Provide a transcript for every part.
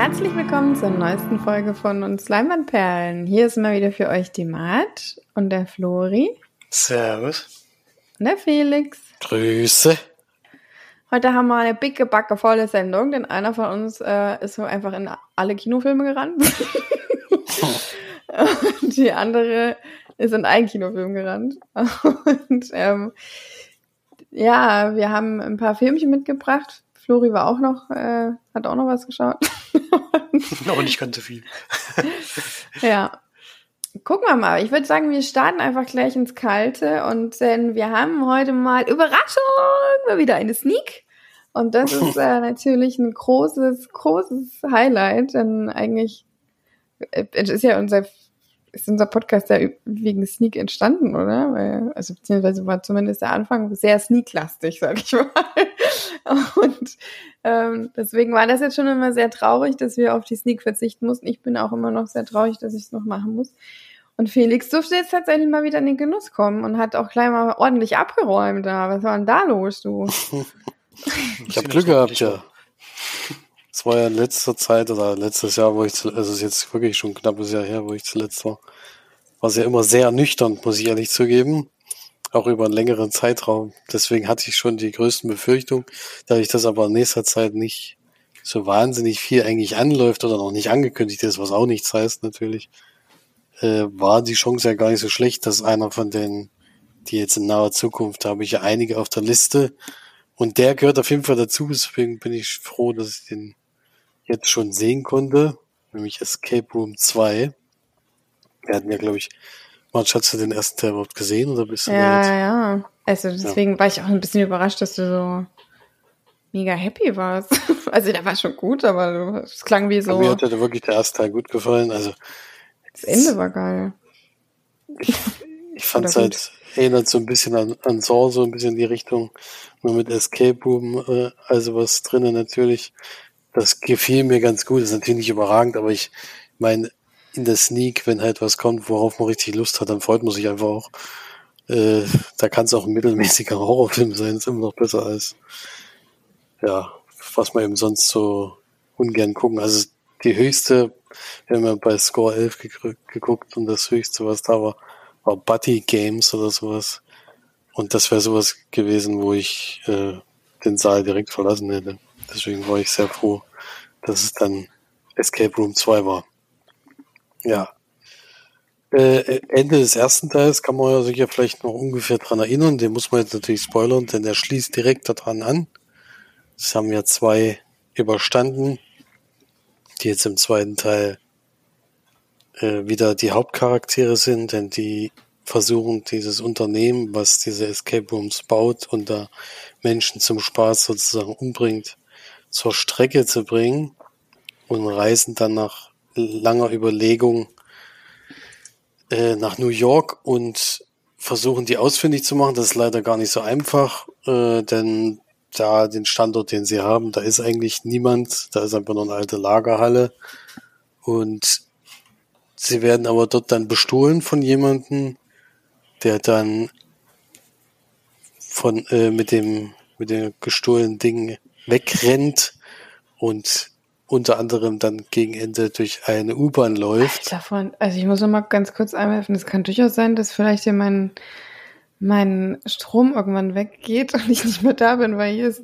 herzlich willkommen zur neuesten Folge von uns Leinwandperlen. Hier ist mal wieder für euch die Matt und der Flori. Servus. Und der Felix. Grüße. Heute haben wir eine bicke, backe, volle Sendung, denn einer von uns äh, ist so einfach in alle Kinofilme gerannt. und die andere ist in einen Kinofilm gerannt. Und ähm, ja, wir haben ein paar Filmchen mitgebracht. Flori war auch noch, äh, hat auch noch was geschaut. Aber nicht ganz so viel. ja. Gucken wir mal. Ich würde sagen, wir starten einfach gleich ins Kalte und denn wir haben heute mal Überraschung, mal wieder eine Sneak. Und das ist äh, natürlich ein großes, großes Highlight, denn eigentlich äh, ist ja unser ist unser Podcast ja wegen Sneak entstanden, oder? Weil, also beziehungsweise war zumindest der Anfang sehr sneaklastig, sag ich mal. Und ähm, deswegen war das jetzt schon immer sehr traurig, dass wir auf die Sneak verzichten mussten. Ich bin auch immer noch sehr traurig, dass ich es noch machen muss. Und Felix durfte jetzt tatsächlich mal wieder in den Genuss kommen und hat auch gleich mal ordentlich abgeräumt da. Was war denn da los, du? ich habe Glück gehabt, ja. Es war ja in letzter Zeit oder letztes Jahr, wo ich, zu, also es ist jetzt wirklich schon ein knappes Jahr her, wo ich zuletzt war, war es ja immer sehr nüchtern, muss ich ehrlich zugeben. Auch über einen längeren Zeitraum. Deswegen hatte ich schon die größten Befürchtungen, da ich das aber in nächster Zeit nicht so wahnsinnig viel eigentlich anläuft oder noch nicht angekündigt ist, was auch nichts heißt natürlich, äh, war die Chance ja gar nicht so schlecht, dass einer von denen, die jetzt in naher Zukunft, da habe ich ja einige auf der Liste, und der gehört auf jeden Fall dazu, deswegen bin ich froh, dass ich den jetzt schon sehen konnte, nämlich Escape Room 2. Wir hatten ja, glaube ich, March, hast du den ersten Teil überhaupt gesehen oder bist du Ja, ja. Also deswegen ja. war ich auch ein bisschen überrascht, dass du so mega happy warst. Also der war schon gut, aber es klang wie so. Aber mir hat ja wirklich der erste Teil gut gefallen. Also das Ende war geil. Ich, ich fand es halt erinnert so ein bisschen an, an Saw, so ein bisschen die Richtung, nur mit Escape Room, äh, also was drinnen natürlich das gefiel mir ganz gut. Das ist natürlich nicht überragend, aber ich meine, in der Sneak, wenn halt was kommt, worauf man richtig Lust hat, dann freut man sich einfach auch. Äh, da kann es auch ein mittelmäßiger Horrorfilm sein, ist immer noch besser als ja, was man eben sonst so ungern gucken. Also die höchste, wir haben ja bei Score 11 geguckt und das höchste, was da war, war Buddy Games oder sowas. Und das wäre sowas gewesen, wo ich äh, den Saal direkt verlassen hätte. Deswegen war ich sehr froh, dass es dann Escape Room 2 war. Ja. Äh, Ende des ersten Teils kann man sich ja vielleicht noch ungefähr dran erinnern. Den muss man jetzt natürlich spoilern, denn der schließt direkt daran an. Es haben ja zwei überstanden, die jetzt im zweiten Teil äh, wieder die Hauptcharaktere sind, denn die versuchen dieses Unternehmen, was diese Escape Rooms baut und da Menschen zum Spaß sozusagen umbringt, zur Strecke zu bringen und reisen dann nach langer Überlegung äh, nach New York und versuchen die ausfindig zu machen. Das ist leider gar nicht so einfach, äh, denn da den Standort, den sie haben, da ist eigentlich niemand, da ist einfach nur eine alte Lagerhalle und sie werden aber dort dann bestohlen von jemandem, der dann von äh, mit dem mit dem gestohlenen Ding wegrennt und unter anderem dann gegen Ende durch eine U-Bahn läuft. Davon, also ich muss noch mal ganz kurz einwerfen, es kann durchaus sein, dass vielleicht hier mein, mein Strom irgendwann weggeht und ich nicht mehr da bin, weil hier ist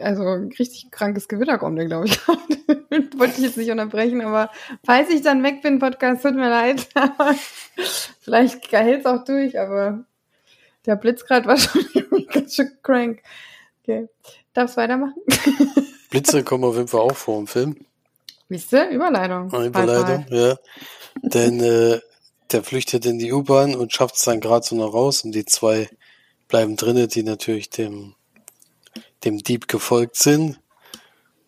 also ein richtig krankes Gewitter kommt, glaube ich. Wollte ich jetzt nicht unterbrechen, aber falls ich dann weg bin, Podcast, tut mir leid. vielleicht hält es auch durch, aber der Blitz gerade war schon ganz schön crank. Okay. Darfst weitermachen? Blitze kommen auf jeden Fall auch vor im Film. Wisst ihr? Überleitung. Überleitung, ja. Denn äh, der flüchtet in die U-Bahn und schafft es dann gerade so noch raus und die zwei bleiben drinnen, die natürlich dem, dem Dieb gefolgt sind.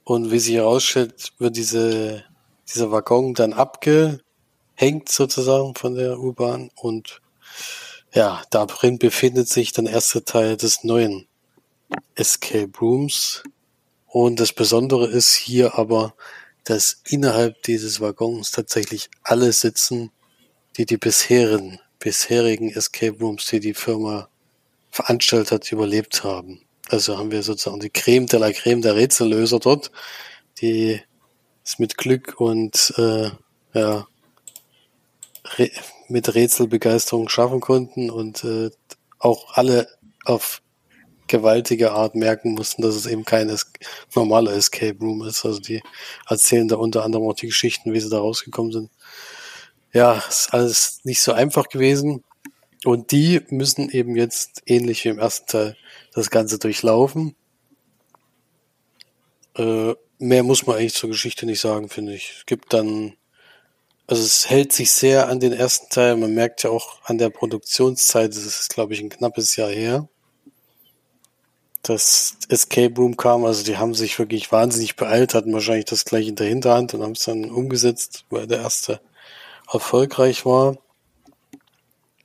Und wie sich herausstellt, wird diese, dieser Waggon dann abgehängt sozusagen von der U-Bahn und ja, darin befindet sich dann erster Teil des neuen Escape Rooms. Und das Besondere ist hier aber, dass innerhalb dieses Waggons tatsächlich alle sitzen, die die bisherigen, bisherigen Escape Rooms, die die Firma veranstaltet hat, überlebt haben. Also haben wir sozusagen die Creme de la Creme der Rätsellöser dort, die es mit Glück und äh, ja, mit Rätselbegeisterung schaffen konnten und äh, auch alle auf gewaltige Art merken mussten, dass es eben kein es normaler Escape Room ist. Also die erzählen da unter anderem auch die Geschichten, wie sie da rausgekommen sind. Ja, ist alles nicht so einfach gewesen. Und die müssen eben jetzt ähnlich wie im ersten Teil das Ganze durchlaufen. Äh, mehr muss man eigentlich zur Geschichte nicht sagen, finde ich. Es gibt dann, also es hält sich sehr an den ersten Teil. Man merkt ja auch an der Produktionszeit, das ist, glaube ich, ein knappes Jahr her, dass Escape Room kam. Also die haben sich wirklich wahnsinnig beeilt, hatten wahrscheinlich das gleich in der Hinterhand und haben es dann umgesetzt, weil der erste erfolgreich war.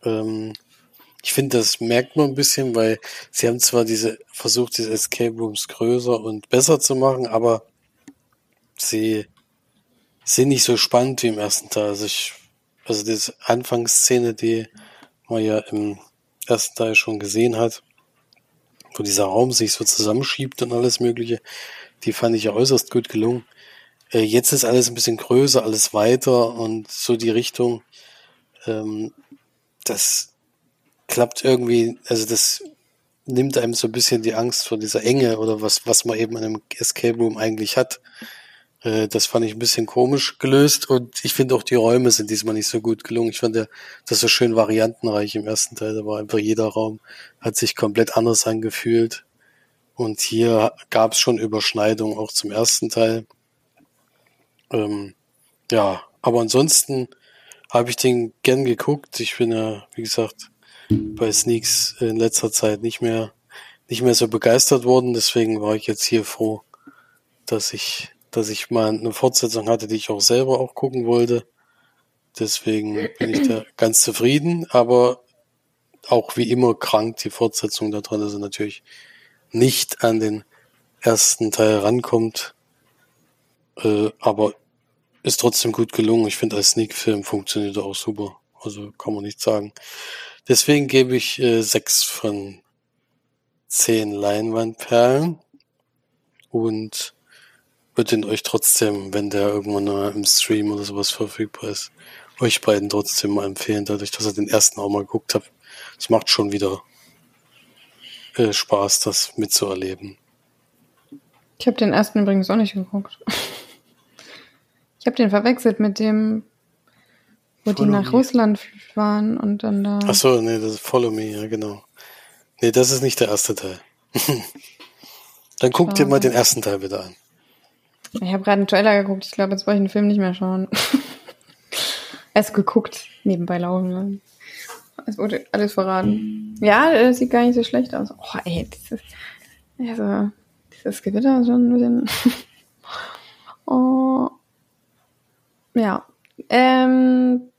Ähm, ich finde, das merkt man ein bisschen, weil sie haben zwar diese versucht, diese Escape Rooms größer und besser zu machen, aber sie sind nicht so spannend wie im ersten Teil. Also ich, also diese Anfangsszene, die man ja im ersten Teil schon gesehen hat, wo dieser Raum sich so zusammenschiebt und alles Mögliche, die fand ich ja äußerst gut gelungen. Äh, jetzt ist alles ein bisschen größer, alles weiter und so die Richtung, ähm, das klappt irgendwie, also das nimmt einem so ein bisschen die Angst vor dieser Enge oder was, was man eben in einem Escape Room eigentlich hat. Äh, das fand ich ein bisschen komisch gelöst und ich finde auch die Räume sind diesmal nicht so gut gelungen. Ich fand ja, das so schön variantenreich im ersten Teil. Da war einfach jeder Raum, hat sich komplett anders angefühlt. Und hier gab es schon Überschneidungen auch zum ersten Teil. Ähm, ja, aber ansonsten habe ich den gern geguckt. Ich bin ja, wie gesagt, bei Sneaks in letzter Zeit nicht mehr, nicht mehr so begeistert worden. Deswegen war ich jetzt hier froh, dass ich, dass ich mal eine Fortsetzung hatte, die ich auch selber auch gucken wollte. Deswegen bin ich da ganz zufrieden, aber auch wie immer krank die Fortsetzung daran, dass er natürlich nicht an den ersten Teil rankommt. Äh, aber ist trotzdem gut gelungen. Ich finde, als Sneak-Film funktioniert er auch super. Also kann man nicht sagen. Deswegen gebe ich äh, sechs von zehn Leinwandperlen und würde ihn euch trotzdem, wenn der irgendwann mal im Stream oder sowas verfügbar ist, euch beiden trotzdem mal empfehlen, dadurch, dass ihr den ersten auch mal geguckt habt. Es macht schon wieder äh, Spaß, das mitzuerleben. Ich habe den ersten übrigens auch nicht geguckt. Ich habe den verwechselt mit dem wo Follow die nach me. Russland waren und dann da. Ach so, nee, das ist Follow Me, ja, genau. Nee, das ist nicht der erste Teil. dann guck dir mal den ersten Teil wieder an. Ich habe gerade einen Trailer geguckt. Ich glaube, jetzt wollte ich den Film nicht mehr schauen. Erst geguckt, nebenbei laufen. Es wurde alles verraten. Ja, das sieht gar nicht so schlecht aus. Oh, ey, dieses, also, dieses Gewitter ist schon ein bisschen. oh. Ja. Ähm,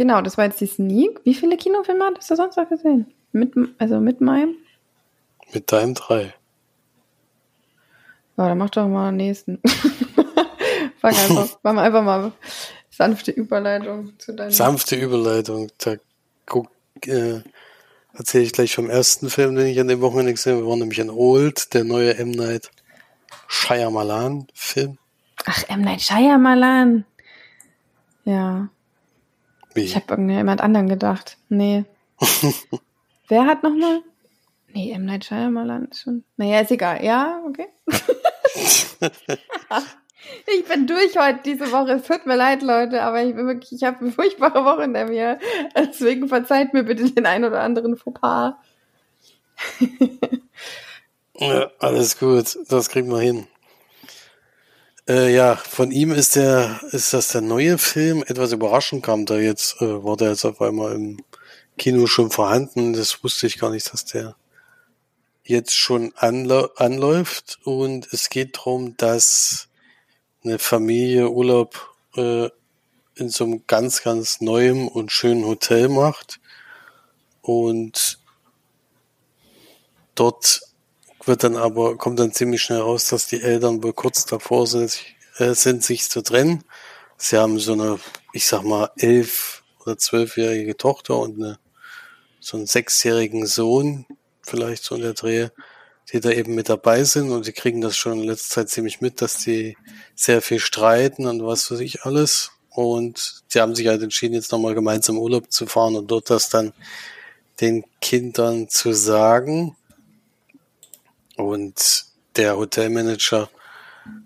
Genau, das war jetzt die Sneak. Wie viele Kinofilme hattest du sonst noch gesehen? Mit, also mit meinem? Mit deinem drei. Ja, dann mach doch mal den nächsten. Fang einfach, mach mal einfach mal sanfte Überleitung zu deinem. Sanfte Überleitung. Da guck, äh, erzähle ich gleich vom ersten Film, den ich an dem Wochenende gesehen habe. Wir waren nämlich in Old, der neue M. Night Shyamalan Film. Ach, M. Night Shyamalan. Ja. Wie? Ich habe irgendjemand anderen gedacht. Nee. Wer hat nochmal? Nee, M. Night Shyamalan ist schon. Naja, ist egal. Ja, okay. ich bin durch heute diese Woche. Es tut mir leid, Leute, aber ich bin wirklich, ich habe eine furchtbare Woche in mir. Deswegen verzeiht mir bitte den ein oder anderen Fauxpas. ja, alles gut. Das kriegen wir hin. Äh, ja, von ihm ist der, ist das der neue Film. Etwas überraschend kam da jetzt, äh, war der jetzt auf einmal im Kino schon vorhanden. Das wusste ich gar nicht, dass der jetzt schon anläuft. Und es geht darum, dass eine Familie Urlaub äh, in so einem ganz, ganz neuen und schönen Hotel macht. Und dort wird dann aber, kommt dann ziemlich schnell raus, dass die Eltern wohl kurz davor sind, äh, sind sich zu trennen. Sie haben so eine, ich sag mal, elf oder zwölfjährige Tochter und eine, so einen sechsjährigen Sohn, vielleicht so in der Dreh. die da eben mit dabei sind und die kriegen das schon in letzter Zeit ziemlich mit, dass die sehr viel streiten und was für sich alles. Und die haben sich halt entschieden, jetzt nochmal gemeinsam Urlaub zu fahren und dort das dann den Kindern zu sagen. Und der Hotelmanager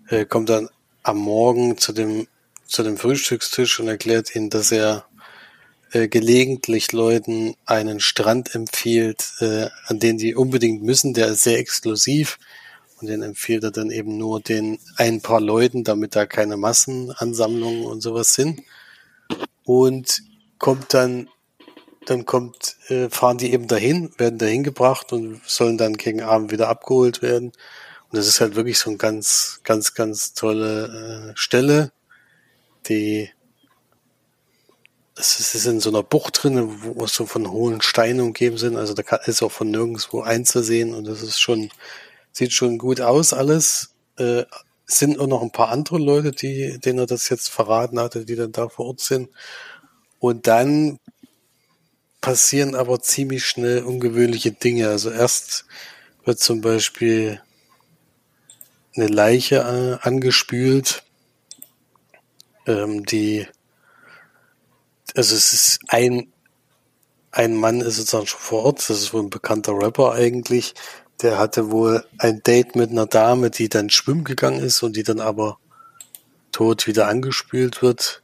äh, kommt dann am Morgen zu dem, zu dem Frühstückstisch und erklärt ihnen, dass er äh, gelegentlich Leuten einen Strand empfiehlt, äh, an den die unbedingt müssen. Der ist sehr exklusiv und den empfiehlt er dann eben nur den ein paar Leuten, damit da keine Massenansammlungen und sowas sind. Und kommt dann, dann kommt, äh, fahren die eben dahin, werden dahin gebracht und sollen dann gegen Abend wieder abgeholt werden. Und das ist halt wirklich so eine ganz, ganz, ganz tolle äh, Stelle, die es ist in so einer Bucht drin, wo so von hohen Steinen umgeben sind. Also da ist auch von nirgendwo einzusehen und das ist schon, sieht schon gut aus alles. Äh, sind auch noch ein paar andere Leute, die, denen er das jetzt verraten hatte, die dann da vor Ort sind. Und dann passieren aber ziemlich schnell ungewöhnliche Dinge. Also erst wird zum Beispiel eine Leiche äh, angespült, ähm, die also es ist ein, ein Mann ist sozusagen schon vor Ort, das ist wohl ein bekannter Rapper eigentlich, der hatte wohl ein Date mit einer Dame, die dann schwimmen gegangen ist und die dann aber tot wieder angespült wird.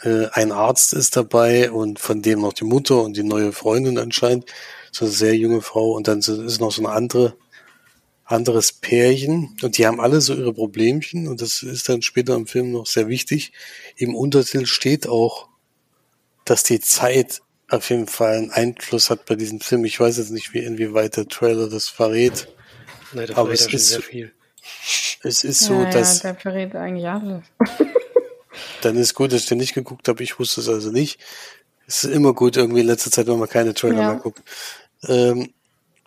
Äh, ein Arzt ist dabei und von dem noch die Mutter und die neue Freundin anscheinend, so eine sehr junge Frau und dann ist noch so eine andere anderes Pärchen und die haben alle so ihre Problemchen und das ist dann später im Film noch sehr wichtig. Im Untertitel steht auch dass die Zeit auf jeden Fall einen Einfluss hat bei diesem Film. Ich weiß jetzt nicht, wie inwieweit der Trailer das verrät. Nein, der aber es ist sehr viel. Es ist so, ja, dass. Ja, der verrät eigentlich alles. dann ist gut, dass ich den nicht geguckt habe. Ich wusste es also nicht. Es ist immer gut, irgendwie in letzter Zeit, wenn man keine Trailer ja. mehr guckt. Ähm,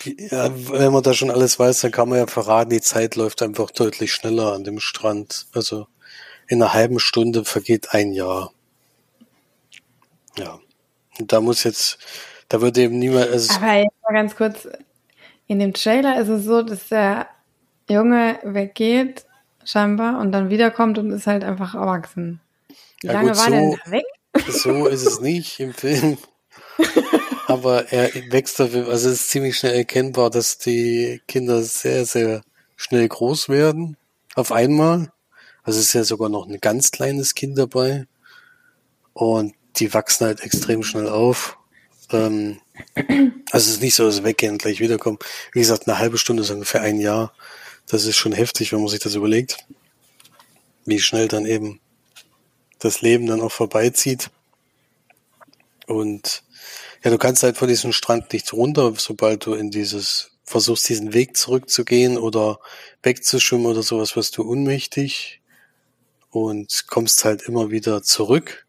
ja, wenn man da schon alles weiß, dann kann man ja verraten, die Zeit läuft einfach deutlich schneller an dem Strand. Also in einer halben Stunde vergeht ein Jahr. Ja. Und da muss jetzt, da wird eben niemand. Also Aber jetzt mal ganz kurz, in dem Trailer ist es so, dass der Junge weggeht, scheinbar, und dann wiederkommt und ist halt einfach erwachsen. Wie ja, lange gut, war so, der weg? So ist es nicht im Film. Aber er wächst dafür, also es ist ziemlich schnell erkennbar, dass die Kinder sehr, sehr schnell groß werden. Auf einmal. Also es ist ja sogar noch ein ganz kleines Kind dabei. Und die wachsen halt extrem schnell auf. Ähm, also es ist nicht so, dass weggehen und gleich wiederkommen. Wie gesagt, eine halbe Stunde ist ungefähr ein Jahr. Das ist schon heftig, wenn man sich das überlegt. Wie schnell dann eben das Leben dann auch vorbeizieht. Und ja, du kannst halt von diesem Strand nicht runter, sobald du in dieses, versuchst diesen Weg zurückzugehen oder wegzuschwimmen oder sowas, wirst du unmächtig und kommst halt immer wieder zurück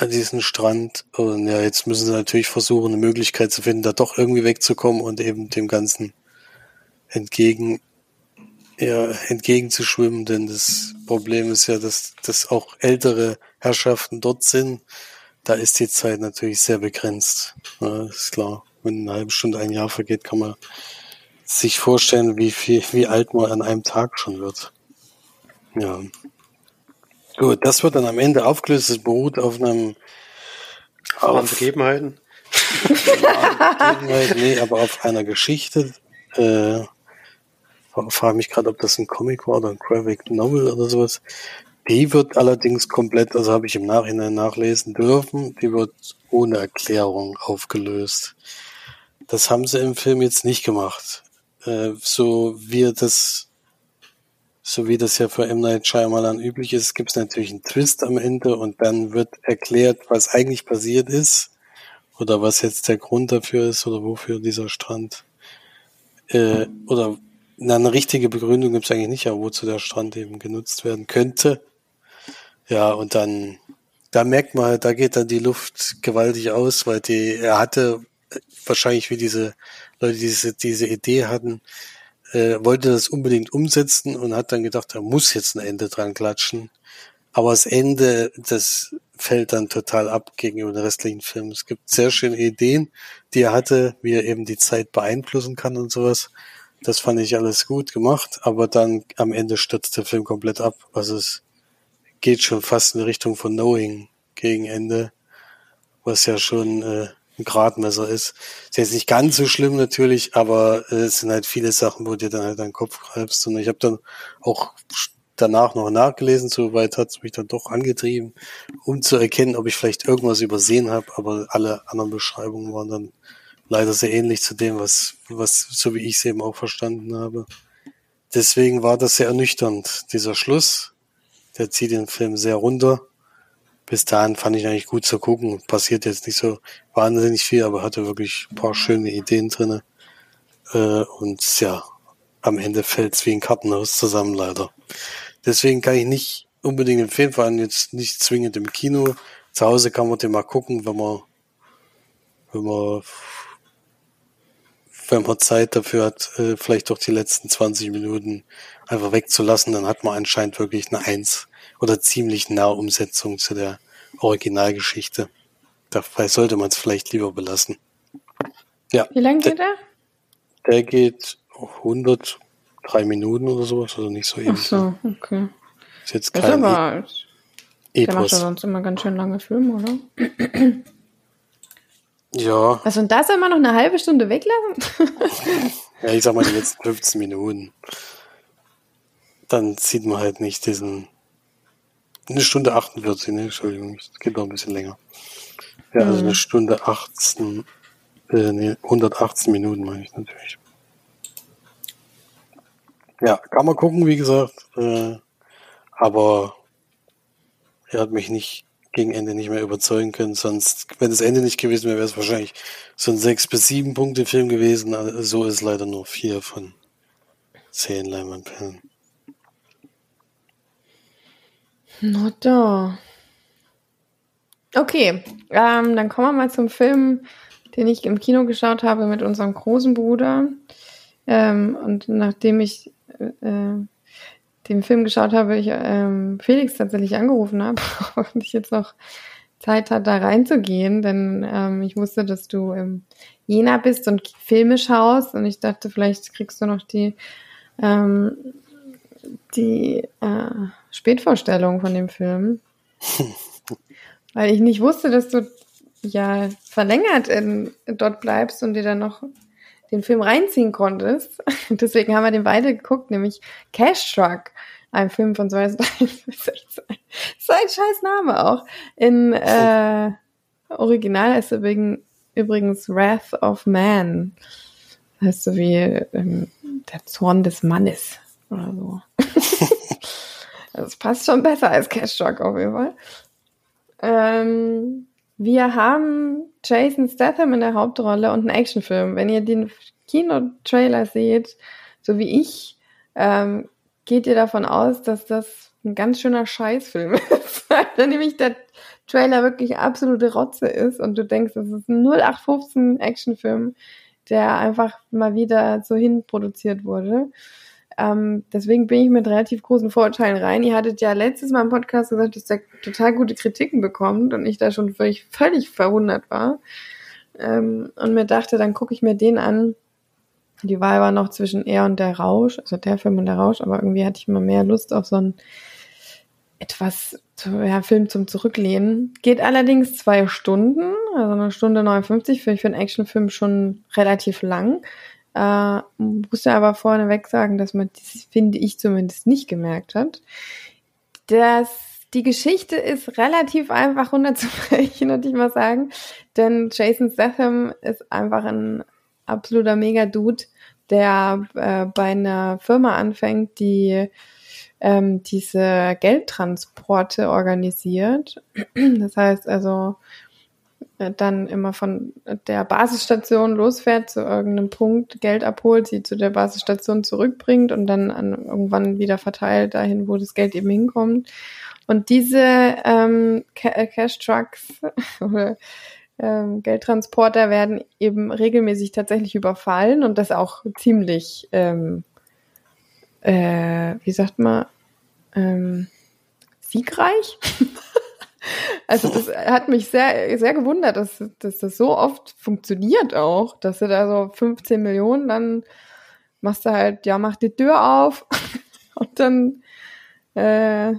an diesen Strand. Und ja, jetzt müssen sie natürlich versuchen, eine Möglichkeit zu finden, da doch irgendwie wegzukommen und eben dem Ganzen entgegen, ja, entgegenzuschwimmen, denn das Problem ist ja, dass, dass auch ältere Herrschaften dort sind. Da ist die Zeit natürlich sehr begrenzt. Ja, ist klar. Wenn eine halbe Stunde ein Jahr vergeht, kann man sich vorstellen, wie viel, wie alt man an einem Tag schon wird. Ja. Gut, das wird dann am Ende aufgelöst. Es beruht auf einem auf Begebenheiten. nee, aber auf einer Geschichte. Äh, frage mich gerade, ob das ein Comic war oder ein Graphic Novel oder sowas. Die wird allerdings komplett, also habe ich im Nachhinein nachlesen dürfen, die wird ohne Erklärung aufgelöst. Das haben sie im Film jetzt nicht gemacht. Äh, so wie das so wie das ja für M. Night Shyamalan üblich ist, gibt es natürlich einen Twist am Ende und dann wird erklärt, was eigentlich passiert ist oder was jetzt der Grund dafür ist oder wofür dieser Strand äh, oder na, eine richtige Begründung gibt es eigentlich nicht, aber wozu der Strand eben genutzt werden könnte. Ja, und dann, da merkt man da geht dann die Luft gewaltig aus, weil die, er hatte wahrscheinlich wie diese Leute diese, diese Idee hatten, äh, wollte das unbedingt umsetzen und hat dann gedacht, er muss jetzt ein Ende dran klatschen. Aber das Ende, das fällt dann total ab gegenüber den restlichen Filmen. Es gibt sehr schöne Ideen, die er hatte, wie er eben die Zeit beeinflussen kann und sowas. Das fand ich alles gut gemacht, aber dann am Ende stürzt der Film komplett ab. Also es geht schon fast in Richtung von Knowing gegen Ende, was ja schon äh, ein Gradmesser ist. Ist jetzt nicht ganz so schlimm natürlich, aber äh, es sind halt viele Sachen, wo dir dann halt deinen Kopf greifst. Und ich habe dann auch danach noch nachgelesen, soweit hat es mich dann doch angetrieben, um zu erkennen, ob ich vielleicht irgendwas übersehen habe, aber alle anderen Beschreibungen waren dann leider sehr ähnlich zu dem, was, was, so wie ich es eben auch verstanden habe. Deswegen war das sehr ernüchternd. Dieser Schluss, der zieht den Film sehr runter. Bis dahin fand ich eigentlich gut zu gucken. Passiert jetzt nicht so wahnsinnig viel, aber hatte wirklich ein paar schöne Ideen drinne. Äh, und ja, am Ende fällt's wie ein Kartenhaus zusammen, leider. Deswegen kann ich nicht unbedingt empfehlen, vor allem jetzt nicht zwingend im Kino. Zu Hause kann man den mal gucken, wenn man, wenn man, wenn man Zeit dafür hat, äh, vielleicht doch die letzten 20 Minuten einfach wegzulassen, dann hat man anscheinend wirklich eine Eins oder ziemlich nahe Umsetzung zu der Originalgeschichte. Dabei sollte man es vielleicht lieber belassen. Ja. Wie lange geht der? Der geht 100, drei Minuten oder sowas, also nicht so ewig. Ach so, okay. Ist jetzt kein das ist aber, e Der macht ja sonst immer ganz schön lange Filme, oder? ja. Was und das immer noch eine halbe Stunde weglassen? ja, ich sag mal die letzten 15 Minuten. Dann sieht man halt nicht diesen. Eine Stunde 48, ne? Entschuldigung, es geht noch ein bisschen länger. Ja, also eine mhm. Stunde 18, äh, nee, 118 Minuten meine ich natürlich. Ja, kann man gucken, wie gesagt. Äh, aber er hat mich nicht gegen Ende nicht mehr überzeugen können. Sonst, wenn das Ende nicht gewesen wäre, wäre es wahrscheinlich so ein sechs bis sieben Punkte Film gewesen. Also so ist leider nur vier von zehn Leinwandperlen. Na da. Okay, ähm, dann kommen wir mal zum Film, den ich im Kino geschaut habe mit unserem großen Bruder. Ähm, und nachdem ich äh, den Film geschaut habe, ich ähm, Felix tatsächlich angerufen habe und ich jetzt noch Zeit hat, da reinzugehen, denn ähm, ich wusste, dass du im Jena bist und Filme schaust und ich dachte, vielleicht kriegst du noch die, ähm, die äh, Spätvorstellung von dem Film. Weil ich nicht wusste, dass du ja verlängert in, dort bleibst und dir dann noch den Film reinziehen konntest. Deswegen haben wir den beide geguckt, nämlich Cash Truck, ein Film von 2003. das ist ein scheiß Name auch. In äh, Original ist übrigens, übrigens Wrath of Man. Das heißt so wie ähm, der Zorn des Mannes oder so. das passt schon besser als Cash Truck auf jeden Fall. Ähm, wir haben Jason Statham in der Hauptrolle und einen Actionfilm. Wenn ihr den Kino-Trailer seht, so wie ich, ähm, geht ihr davon aus, dass das ein ganz schöner Scheißfilm ist. Weil nämlich der Trailer wirklich absolute Rotze ist und du denkst, das ist ein 0815 Actionfilm, der einfach mal wieder so hinproduziert wurde. Ähm, deswegen bin ich mit relativ großen Vorurteilen rein. Ihr hattet ja letztes Mal im Podcast gesagt, dass der total gute Kritiken bekommt und ich da schon völlig, völlig verwundert war. Ähm, und mir dachte, dann gucke ich mir den an. Die Wahl war noch zwischen er und der Rausch, also der Film und der Rausch, aber irgendwie hatte ich immer mehr Lust auf so einen etwas, ja, Film zum Zurücklehnen. Geht allerdings zwei Stunden, also eine Stunde 59, finde ich für einen Actionfilm schon relativ lang. Äh, musste aber vorneweg sagen, dass man das, finde ich zumindest, nicht gemerkt hat. Das, die Geschichte ist relativ einfach runterzubrechen, würde ich mal sagen. Denn Jason Statham ist einfach ein absoluter Mega-Dude, der äh, bei einer Firma anfängt, die ähm, diese Geldtransporte organisiert. Das heißt also, dann immer von der Basisstation losfährt zu irgendeinem Punkt, Geld abholt, sie zu der Basisstation zurückbringt und dann an, irgendwann wieder verteilt dahin, wo das Geld eben hinkommt. Und diese ähm, äh, Cash Trucks oder ähm, Geldtransporter werden eben regelmäßig tatsächlich überfallen und das auch ziemlich, ähm, äh, wie sagt man, ähm, siegreich. Also das hat mich sehr, sehr gewundert, dass, dass das so oft funktioniert auch, dass du da so 15 Millionen, dann machst du halt, ja, mach die Tür auf und dann äh,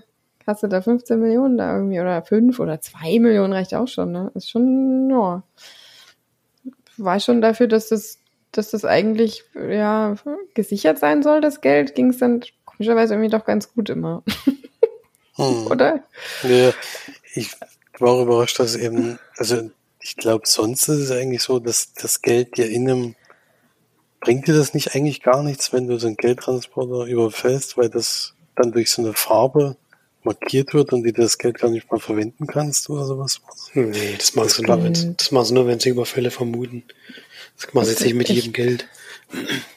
hast du da 15 Millionen da irgendwie oder 5 oder 2 Millionen reicht auch schon, ne? Ist schon, ja, war schon dafür, dass das, dass das eigentlich, ja, gesichert sein soll, das Geld, ging es dann komischerweise irgendwie doch ganz gut immer. Hm. Oder? Ja, ich war auch überrascht, dass eben, also ich glaube, sonst ist es eigentlich so, dass das Geld dir in einem, bringt dir das nicht eigentlich gar nichts, wenn du so einen Geldtransporter überfällst, weil das dann durch so eine Farbe markiert wird und du das Geld gar nicht mal verwenden kannst oder sowas? Nee, das machst du nur, wenn, das machst du nur, wenn sie Überfälle vermuten. Das machst du jetzt nicht mit jedem Geld.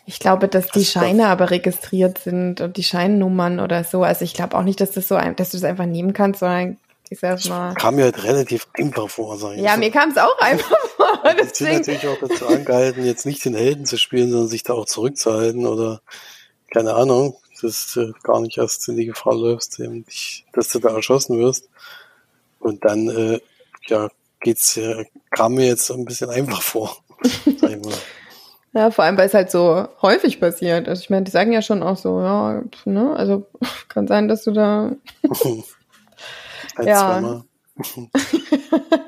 Ich glaube, dass die Scheine aber registriert sind und die Scheinnummern oder so. Also ich glaube auch nicht, dass das so, ein, dass du das einfach nehmen kannst, sondern ich sag's mal. Kam mir halt relativ einfach vor, sag ich. Ja, mir kam es auch einfach vor. Ich bin natürlich auch dazu angehalten, jetzt nicht den Helden zu spielen, sondern sich da auch zurückzuhalten oder keine Ahnung dass du gar nicht erst in die Gefahr läufst, dass du da erschossen wirst. Und dann, äh, ja, geht's, äh, kam mir jetzt ein bisschen einfach vor. sag ich mal. Ja, vor allem, weil es halt so häufig passiert. Also ich meine, die sagen ja schon auch so, ja, ne, also kann sein, dass du da Ein, ja.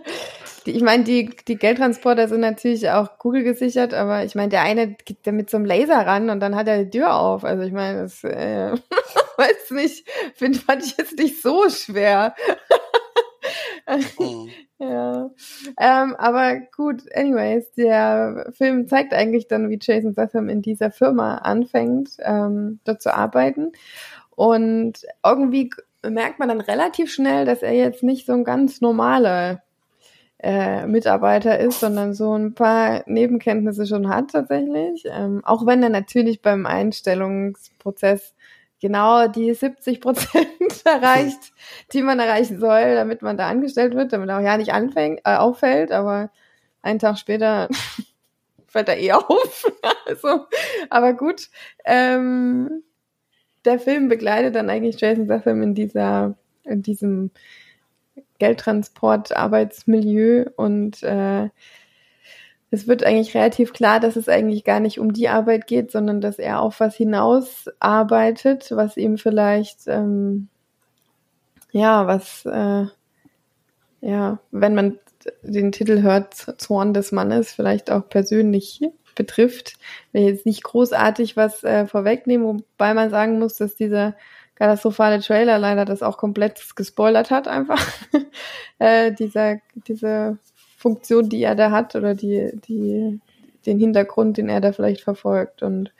ich meine, die, die Geldtransporter sind natürlich auch Google gesichert, aber ich meine, der eine geht da mit so einem Laser ran und dann hat er die Tür auf. Also ich meine, das äh, weiß nicht, finde fand ich jetzt nicht so schwer. mhm. Ja. Ähm, aber gut, anyways, der Film zeigt eigentlich dann, wie Jason Statham in dieser Firma anfängt, ähm, dort zu arbeiten. Und irgendwie merkt man dann relativ schnell, dass er jetzt nicht so ein ganz normaler äh, Mitarbeiter ist, sondern so ein paar Nebenkenntnisse schon hat tatsächlich. Ähm, auch wenn er natürlich beim Einstellungsprozess genau die 70 Prozent erreicht, die man erreichen soll, damit man da angestellt wird, damit er auch ja nicht anfängt, äh, auffällt, aber einen Tag später fällt er eh auf. also, aber gut. Ähm, der Film begleitet dann eigentlich Jason Statham in dieser, in diesem Geldtransport, Arbeitsmilieu und äh, es wird eigentlich relativ klar, dass es eigentlich gar nicht um die Arbeit geht, sondern dass er auf was hinaus arbeitet, was ihm vielleicht, ähm, ja, was, äh, ja, wenn man den Titel hört, Zorn des Mannes, vielleicht auch persönlich betrifft. Will jetzt nicht großartig was äh, vorwegnehmen, wobei man sagen muss, dass dieser katastrophale Trailer leider das auch komplett gespoilert hat, einfach. äh, dieser, diese Funktion, die er da hat oder die, die, den Hintergrund, den er da vielleicht verfolgt und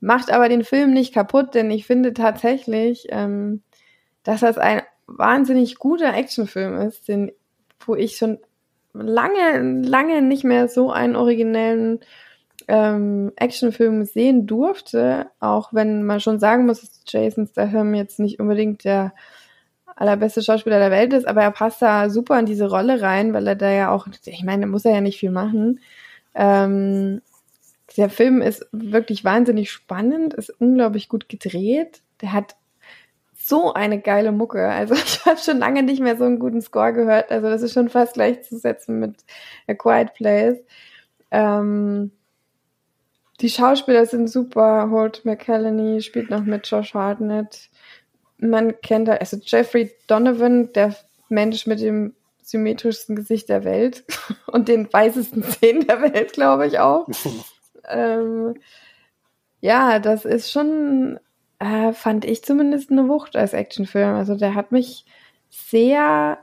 macht aber den Film nicht kaputt, denn ich finde tatsächlich, ähm, dass das ein wahnsinnig guter Actionfilm ist, den, wo ich schon lange, lange nicht mehr so einen originellen ähm, Actionfilm sehen durfte, auch wenn man schon sagen muss, dass Jason Statham jetzt nicht unbedingt der allerbeste Schauspieler der Welt ist, aber er passt da super in diese Rolle rein, weil er da ja auch, ich meine, muss er ja nicht viel machen. Ähm, der Film ist wirklich wahnsinnig spannend, ist unglaublich gut gedreht. Der hat so eine geile Mucke. Also ich habe schon lange nicht mehr so einen guten Score gehört. Also das ist schon fast gleichzusetzen mit A Quiet Place. Ähm, die Schauspieler sind super. Holt McCallany spielt noch mit Josh Hartnett. Man kennt da, also Jeffrey Donovan, der Mensch mit dem symmetrischsten Gesicht der Welt und den weißesten Zähnen der Welt, glaube ich auch. ähm, ja, das ist schon, äh, fand ich zumindest eine Wucht als Actionfilm. Also der hat mich sehr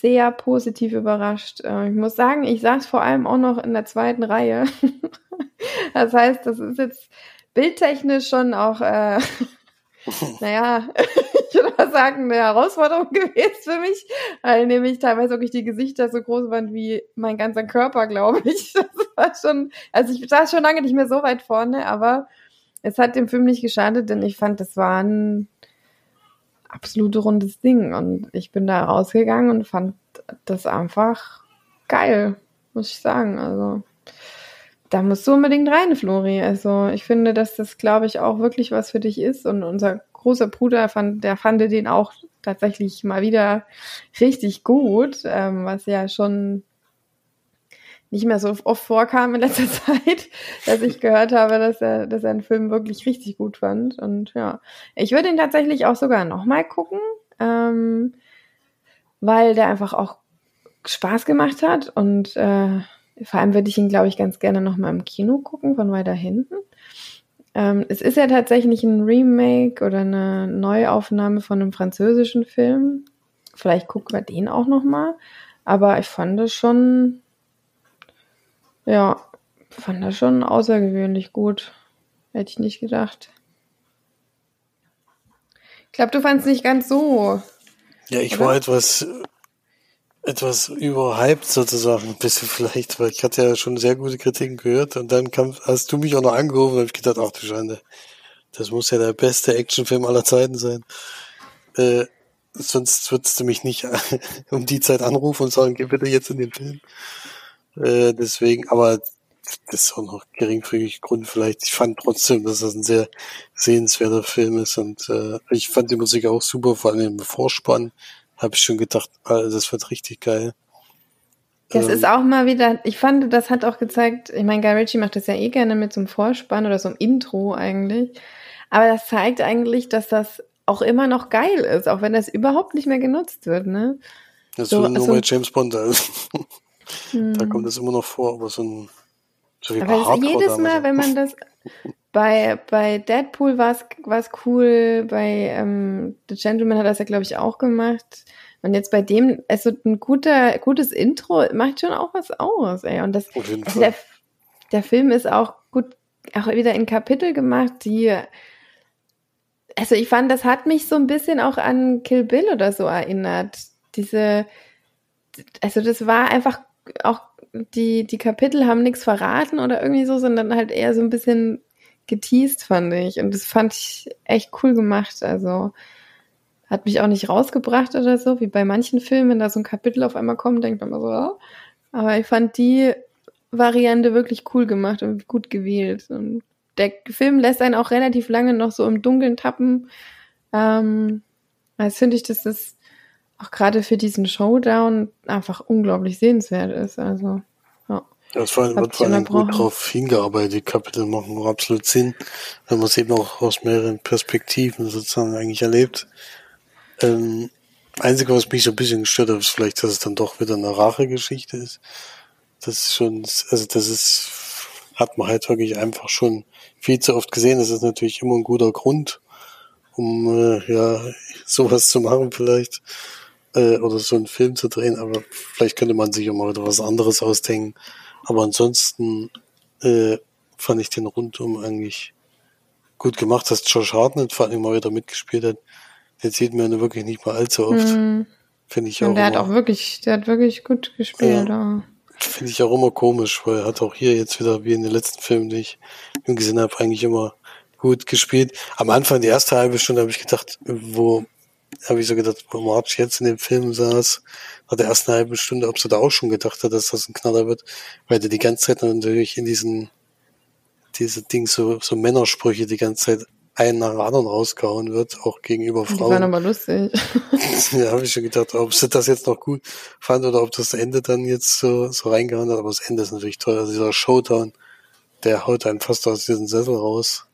sehr positiv überrascht. Äh, ich muss sagen, ich saß vor allem auch noch in der zweiten Reihe. das heißt, das ist jetzt bildtechnisch schon auch, äh, naja, ich würde mal sagen, eine Herausforderung gewesen für mich, weil nämlich teilweise wirklich die Gesichter so groß waren wie mein ganzer Körper, glaube ich. Das war schon, also ich saß schon lange nicht mehr so weit vorne, aber es hat dem Film nicht geschadet, denn ich fand, das war ein absolute rundes Ding. Und ich bin da rausgegangen und fand das einfach geil, muss ich sagen. Also da musst du unbedingt rein, Flori. Also ich finde, dass das, glaube ich, auch wirklich was für dich ist. Und unser großer Bruder fand, der fand den auch tatsächlich mal wieder richtig gut, ähm, was ja schon nicht mehr so oft vorkam in letzter Zeit, dass ich gehört habe, dass er, dass er einen Film wirklich richtig gut fand. Und ja, ich würde ihn tatsächlich auch sogar nochmal gucken, ähm, weil der einfach auch Spaß gemacht hat und äh, vor allem würde ich ihn, glaube ich, ganz gerne nochmal im Kino gucken, von weiter hinten. Ähm, es ist ja tatsächlich ein Remake oder eine Neuaufnahme von einem französischen Film. Vielleicht gucken wir den auch nochmal. Aber ich fand das schon, ja, fand das schon außergewöhnlich gut. Hätte ich nicht gedacht. Ich glaube, du fandst nicht ganz so. Ja, ich oder? war etwas etwas überhyped sozusagen, ein bisschen vielleicht, weil ich hatte ja schon sehr gute Kritiken gehört und dann kam, hast du mich auch noch angerufen und habe ich gedacht, ach du Schande, das muss ja der beste Actionfilm aller Zeiten sein. Äh, sonst würdest du mich nicht um die Zeit anrufen und sagen, geh bitte jetzt in den Film. Äh, deswegen, aber das ist auch noch geringfügig Grund vielleicht. Ich fand trotzdem, dass das ein sehr sehenswerter Film ist und äh, ich fand die Musik auch super, vor allem im Vorspann habe ich schon gedacht, also das wird richtig geil. Das ähm, ist auch mal wieder, ich fand, das hat auch gezeigt, ich meine, Guy Ritchie macht das ja eh gerne mit so einem Vorspann oder so einem Intro eigentlich. Aber das zeigt eigentlich, dass das auch immer noch geil ist, auch wenn das überhaupt nicht mehr genutzt wird, ne? Das so, nur so, bei James Bond. Also. da kommt es immer noch vor, aber so ein so wie aber jedes Mal, wenn man das bei, bei Deadpool war es cool, bei ähm, The Gentleman hat das ja, glaube ich, auch gemacht. Und jetzt bei dem, also ein guter, gutes Intro macht schon auch was aus, ey. Und das, also der, der Film ist auch gut, auch wieder in Kapitel gemacht, die, also ich fand, das hat mich so ein bisschen auch an Kill Bill oder so erinnert. Diese, also das war einfach auch, die, die Kapitel haben nichts verraten oder irgendwie so, sondern halt eher so ein bisschen geteased, fand ich. Und das fand ich echt cool gemacht. Also hat mich auch nicht rausgebracht oder so, wie bei manchen Filmen, wenn da so ein Kapitel auf einmal kommt, denkt man immer so, oh. aber ich fand die Variante wirklich cool gemacht und gut gewählt. Und der Film lässt einen auch relativ lange noch so im Dunkeln tappen. Ähm, als finde ich, dass das auch gerade für diesen Showdown einfach unglaublich sehenswert ist. Also ja, es war, wird vor allem gut darauf hingearbeitet, die Kapitel machen auch absolut Sinn, wenn man es eben auch aus mehreren Perspektiven sozusagen eigentlich erlebt. Ähm, Einzige, was mich so ein bisschen gestört hat, ist vielleicht, dass es dann doch wieder eine Rachegeschichte ist. Das ist schon, also das ist, hat man halt wirklich einfach schon viel zu oft gesehen. Das ist natürlich immer ein guter Grund, um äh, ja sowas zu machen vielleicht äh, oder so einen Film zu drehen. Aber vielleicht könnte man sich auch mal wieder was anderes ausdenken. Aber ansonsten äh, fand ich den rundum eigentlich gut gemacht, dass Josh Hartnett vor allem mal wieder mitgespielt hat. Den sieht man ja wirklich nicht mal allzu oft. Mm. Finde ich auch. Und der immer, hat auch wirklich, der hat wirklich gut gespielt. Ja, Finde ich auch immer komisch, weil er hat auch hier jetzt wieder, wie in den letzten Filmen, die ich gesehen habe, eigentlich immer gut gespielt. Am Anfang, die erste halbe Stunde, habe ich gedacht, wo habe ich so gedacht, wo March jetzt in dem Film saß, nach der ersten halben Stunde, ob sie da auch schon gedacht hat, dass das ein Knaller wird, weil der die ganze Zeit natürlich in diesen, diese Ding so, so Männersprüche die ganze Zeit einen nach dem anderen rausgehauen wird, auch gegenüber Frauen. Die waren aber lustig. ja, habe ich schon gedacht, ob sie das jetzt noch gut fand oder ob das Ende dann jetzt so, so reingehauen hat, aber das Ende ist natürlich toll. Also dieser Showdown, der haut einen fast aus diesem Sessel raus.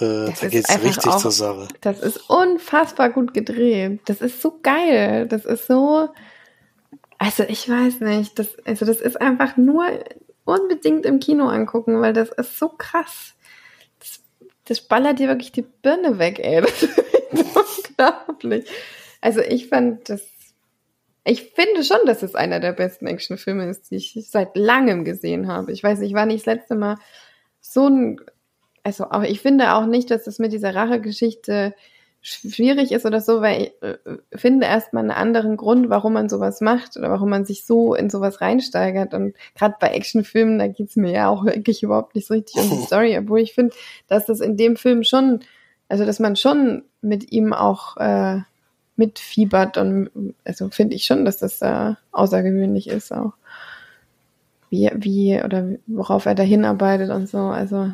Äh, da geht's richtig auch, zur Sache. Das ist unfassbar gut gedreht. Das ist so geil. Das ist so. Also ich weiß nicht. Das, also das ist einfach nur unbedingt im Kino angucken, weil das ist so krass. Das, das ballert dir wirklich die Birne weg, ey. Das ist unglaublich. Also ich fand das. Ich finde schon, dass es einer der besten Actionfilme ist, die ich seit langem gesehen habe. Ich weiß, ich war nicht das letzte Mal so ein also auch, ich finde auch nicht, dass es mit dieser Rachegeschichte schwierig ist oder so, weil ich äh, finde erstmal einen anderen Grund, warum man sowas macht oder warum man sich so in sowas reinsteigert. Und gerade bei Actionfilmen, da geht's mir ja auch wirklich überhaupt nicht so richtig um die Story, obwohl ich finde, dass das in dem Film schon, also dass man schon mit ihm auch äh, mitfiebert und also finde ich schon, dass das äh, außergewöhnlich ist auch. wie, wie oder worauf er da hinarbeitet und so. Also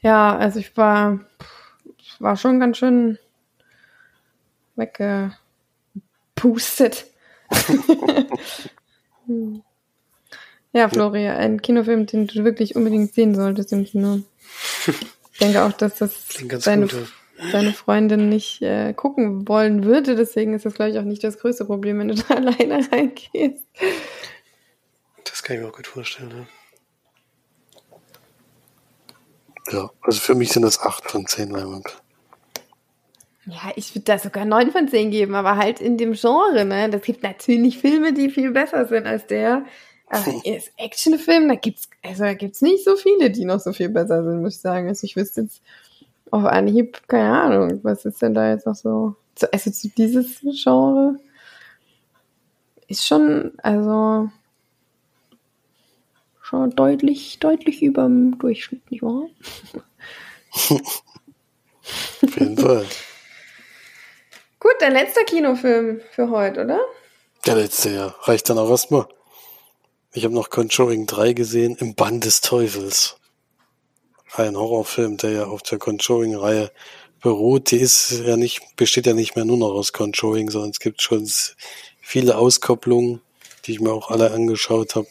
ja, also ich war, war schon ganz schön weggepustet. Hm. ja, Florian, ein Kinofilm, den du wirklich unbedingt sehen solltest im Kino. Ich denke auch, dass das deine, deine Freundin nicht äh, gucken wollen würde. Deswegen ist das, glaube ich, auch nicht das größte Problem, wenn du da alleine reingehst. Das kann ich mir auch gut vorstellen. Ne? Ja, also für mich sind das acht von zehn Leinwand. Ja, ich würde da sogar neun von zehn geben, aber halt in dem Genre, ne? Das gibt natürlich Filme, die viel besser sind als der. Aber ist Actionfilm, da gibt's, also da gibt's nicht so viele, die noch so viel besser sind, muss ich sagen. Also ich wüsste jetzt auf Anhieb, keine Ahnung, was ist denn da jetzt noch so, also zu dieses Genre ist schon, also schon deutlich, deutlich über dem Durchschnitt, nicht wahr? Auf jeden Fall. Gut, dein letzter Kinofilm für heute, oder? Der letzte, ja. Reicht dann auch erstmal. Ich habe noch Conjuring 3 gesehen, im Bann des Teufels. Ein Horrorfilm, der ja auf der Conjuring-Reihe beruht. Die ist ja nicht, besteht ja nicht mehr nur noch aus Conjuring, sondern es gibt schon viele Auskopplungen, die ich mir auch alle angeschaut habe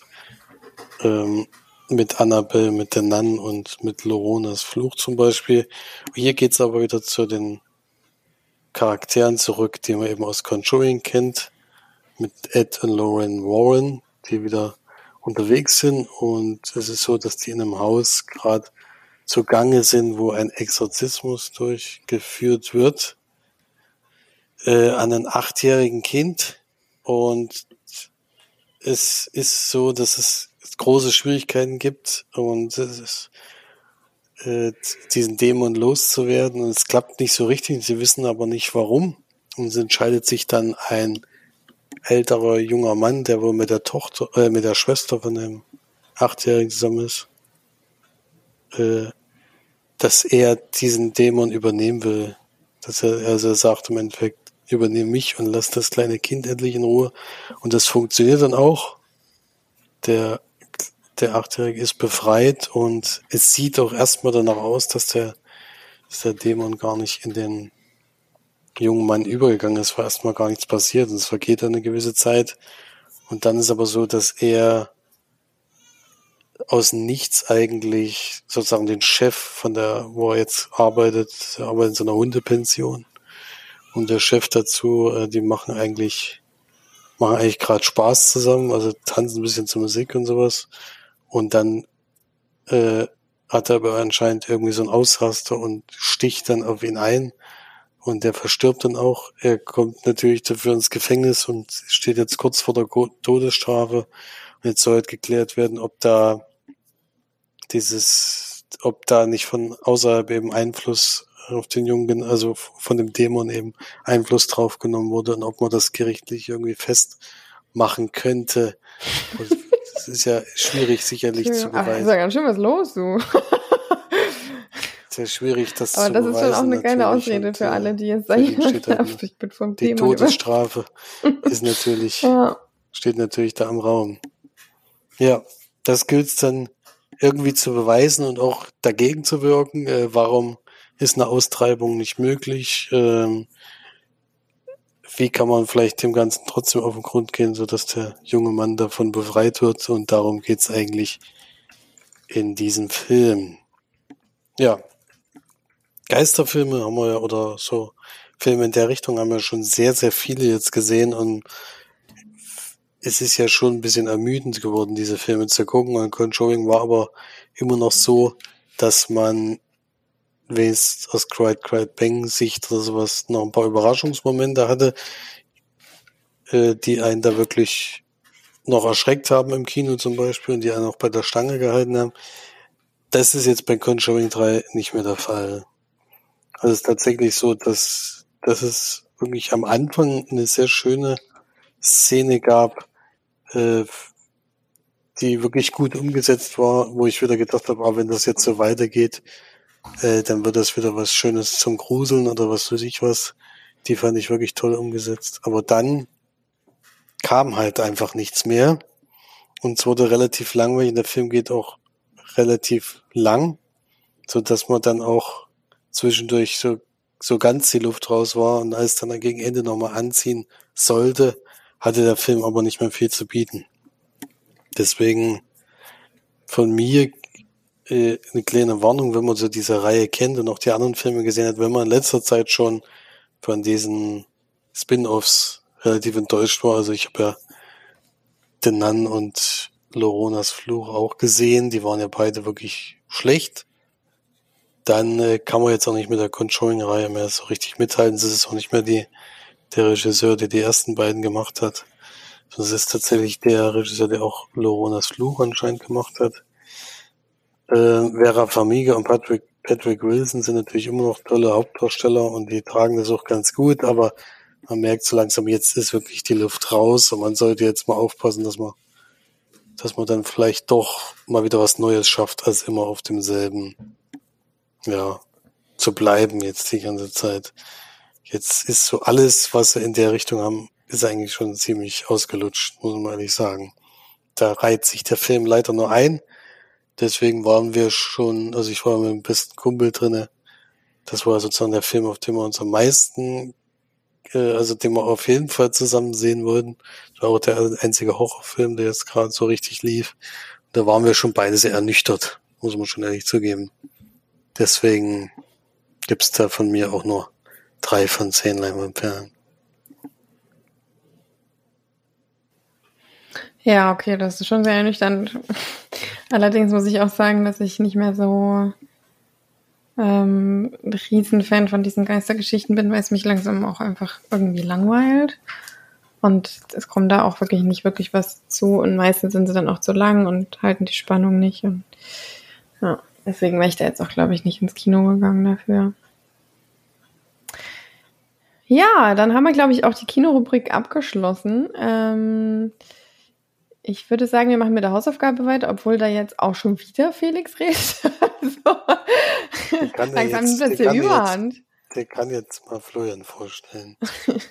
ähm, mit Annabelle, mit der Nun und mit Loronas Fluch zum Beispiel. Hier geht's aber wieder zu den Charakteren zurück, die man eben aus Conjuring kennt, mit Ed und Lauren Warren, die wieder unterwegs sind. Und es ist so, dass die in einem Haus gerade zugange sind, wo ein Exorzismus durchgeführt wird äh, an ein achtjährigen Kind. Und es ist so, dass es große Schwierigkeiten gibt und es äh, diesen Dämon loszuwerden und es klappt nicht so richtig. Sie wissen aber nicht warum und es entscheidet sich dann ein älterer junger Mann, der wohl mit der Tochter, äh, mit der Schwester von dem Achtjährigen zusammen ist, äh, dass er diesen Dämon übernehmen will. Dass er, also er sagt im Endeffekt, übernehme mich und lass das kleine Kind endlich in Ruhe. Und das funktioniert dann auch. Der der Achtjährige ist befreit und es sieht auch erstmal danach aus, dass der, dass der Dämon gar nicht in den jungen Mann übergegangen ist, war erstmal gar nichts passiert und es vergeht eine gewisse Zeit. Und dann ist aber so, dass er aus nichts eigentlich sozusagen den Chef von der, wo er jetzt arbeitet, er arbeitet in so einer Hundepension. Und der Chef dazu, äh, die machen eigentlich, machen eigentlich gerade Spaß zusammen, also tanzen ein bisschen zur Musik und sowas. Und dann äh, hat er aber anscheinend irgendwie so ein Ausraster und sticht dann auf ihn ein. Und der verstirbt dann auch. Er kommt natürlich dafür ins Gefängnis und steht jetzt kurz vor der Todesstrafe. Und jetzt soll halt geklärt werden, ob da dieses, ob da nicht von außerhalb eben Einfluss auf den Jungen, also von dem Dämon eben Einfluss drauf genommen wurde und ob man das gerichtlich irgendwie festmachen könnte. Das ist ja schwierig sicherlich ja, zu beweisen. Ach, ist ja ganz schön was los, du. Sehr schwierig, das Aber zu das beweisen. ist schon auch eine geile Ausrede und, für alle, die jetzt sagen, halt ich bin vom die Thema. Die Todesstrafe ist natürlich, ja. steht natürlich da im Raum. Ja, das gilt es dann irgendwie zu beweisen und auch dagegen zu wirken. Äh, warum ist eine Austreibung nicht möglich? Ähm, wie kann man vielleicht dem Ganzen trotzdem auf den Grund gehen, so dass der junge Mann davon befreit wird und darum geht's eigentlich in diesem Film. Ja. Geisterfilme haben wir ja oder so Filme in der Richtung haben wir schon sehr, sehr viele jetzt gesehen und es ist ja schon ein bisschen ermüdend geworden, diese Filme zu gucken. Und Conjuring war aber immer noch so, dass man wenigstens aus Cried Cried Bang Sicht oder sowas noch ein paar Überraschungsmomente hatte, äh, die einen da wirklich noch erschreckt haben im Kino zum Beispiel und die einen auch bei der Stange gehalten haben. Das ist jetzt bei Conjuring 3 nicht mehr der Fall. Also es ist tatsächlich so, dass, dass es wirklich am Anfang eine sehr schöne Szene gab, äh, die wirklich gut umgesetzt war, wo ich wieder gedacht habe, ah, wenn das jetzt so weitergeht, äh, dann wird das wieder was Schönes zum Gruseln oder was weiß ich was. Die fand ich wirklich toll umgesetzt. Aber dann kam halt einfach nichts mehr. und es wurde relativ langweilig. Der Film geht auch relativ lang, so dass man dann auch zwischendurch so, so ganz die Luft raus war und als dann gegen Ende nochmal anziehen sollte, hatte der Film aber nicht mehr viel zu bieten. Deswegen von mir äh, eine kleine Warnung, wenn man so diese Reihe kennt und auch die anderen Filme gesehen hat, wenn man in letzter Zeit schon von diesen Spin-offs relativ enttäuscht war. Also ich habe ja The Nun und Loronas Fluch auch gesehen. Die waren ja beide wirklich schlecht. Dann äh, kann man jetzt auch nicht mit der Controlling-Reihe mehr so richtig mithalten. Es ist auch nicht mehr die, der Regisseur, der die ersten beiden gemacht hat. Das ist tatsächlich der Regisseur, der auch Loronas Fluch anscheinend gemacht hat. Äh, Vera Farmiga und Patrick, Patrick Wilson sind natürlich immer noch tolle Hauptdarsteller und die tragen das auch ganz gut, aber man merkt so langsam, jetzt ist wirklich die Luft raus und man sollte jetzt mal aufpassen, dass man, dass man dann vielleicht doch mal wieder was Neues schafft, als immer auf demselben, ja, zu bleiben jetzt die ganze Zeit. Jetzt ist so alles, was wir in der Richtung haben, ist eigentlich schon ziemlich ausgelutscht, muss man ehrlich sagen. Da reiht sich der Film leider nur ein. Deswegen waren wir schon, also ich war mit dem besten Kumpel drinne. Das war sozusagen der Film, auf den wir uns am meisten, äh, also den wir auf jeden Fall zusammen sehen wollten. Das war auch der einzige Horrorfilm, der jetzt gerade so richtig lief. Da waren wir schon beide sehr ernüchtert, muss man schon ehrlich zugeben. Deswegen gibt's da von mir auch nur drei von zehn Leinwandperlen. Ja, okay, das ist schon sehr ernüchternd. Allerdings muss ich auch sagen, dass ich nicht mehr so ähm, Riesenfan von diesen Geistergeschichten bin, weil es mich langsam auch einfach irgendwie langweilt. Und es kommt da auch wirklich nicht wirklich was zu und meistens sind sie dann auch zu lang und halten die Spannung nicht. Und ja, deswegen wäre ich da jetzt auch, glaube ich, nicht ins Kino gegangen dafür. Ja, dann haben wir, glaube ich, auch die Kinorubrik abgeschlossen. Ähm, ich würde sagen, wir machen mit der Hausaufgabe weiter, obwohl da jetzt auch schon wieder Felix redet. also, kann langsam jetzt, ein bisschen Überhand. Jetzt, der kann jetzt mal Florian vorstellen.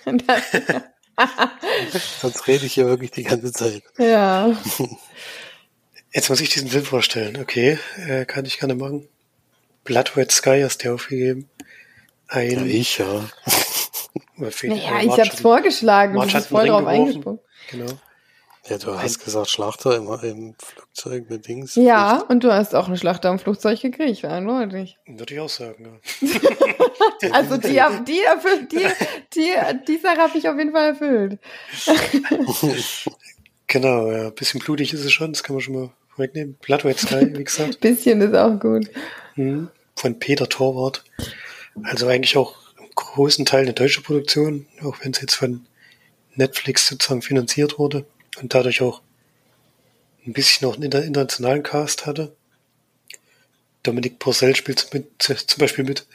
Sonst rede ich hier wirklich die ganze Zeit. Ja. Jetzt muss ich diesen Film vorstellen. Okay, äh, kann ich gerne machen. Blood Red Sky hast du aufgegeben. Ein, ja, ich, ja. naja, ich habe es vorgeschlagen. March du bist voll drauf eingesprungen. Genau. Ja, du hast gesagt Schlachter im, im Flugzeug mit Dings. Ja, und du hast auch einen Schlachter im Flugzeug gekriegt, eindeutig. Würde ich auch sagen, ja. also die, die, erfüllt, die, die, die Sache habe ich auf jeden Fall erfüllt. genau, ja. Ein bisschen blutig ist es schon, das kann man schon mal vorwegnehmen. Blood Red Sky, wie gesagt. bisschen ist auch gut. Mhm. Von Peter Torwart. Also eigentlich auch im großen Teil eine deutsche Produktion, auch wenn es jetzt von Netflix sozusagen finanziert wurde und dadurch auch ein bisschen auch einen internationalen Cast hatte. Dominik Porcel spielt mit, zum Beispiel mit.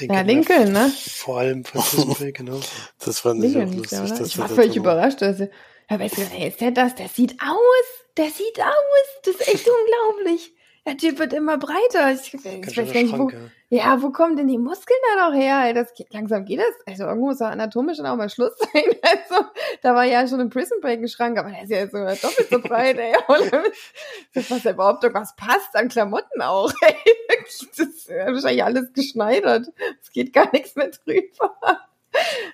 Den ja, Lincoln, ne? Vor allem von Disney, genau. Das fand ich auch lustig. Ja, ich war völlig überrascht. Also, ja, weißt du, hey, ist der das? Der sieht aus! Der sieht aus! Das ist echt unglaublich. Der Typ wird immer breiter. Ich, ich weiß gar nicht, wo, ja, wo kommen denn die Muskeln da noch her? Das geht, langsam geht das. Also irgendwo muss er anatomisch dann auch mal Schluss sein. Also, da war ja schon ein Prison Break ein Schrank, aber der ist ja jetzt sogar doppelt so breit, ey. Das, was da überhaupt irgendwas passt an Klamotten auch, ey. Das ist wahrscheinlich alles geschneidert. Es geht gar nichts mehr drüber.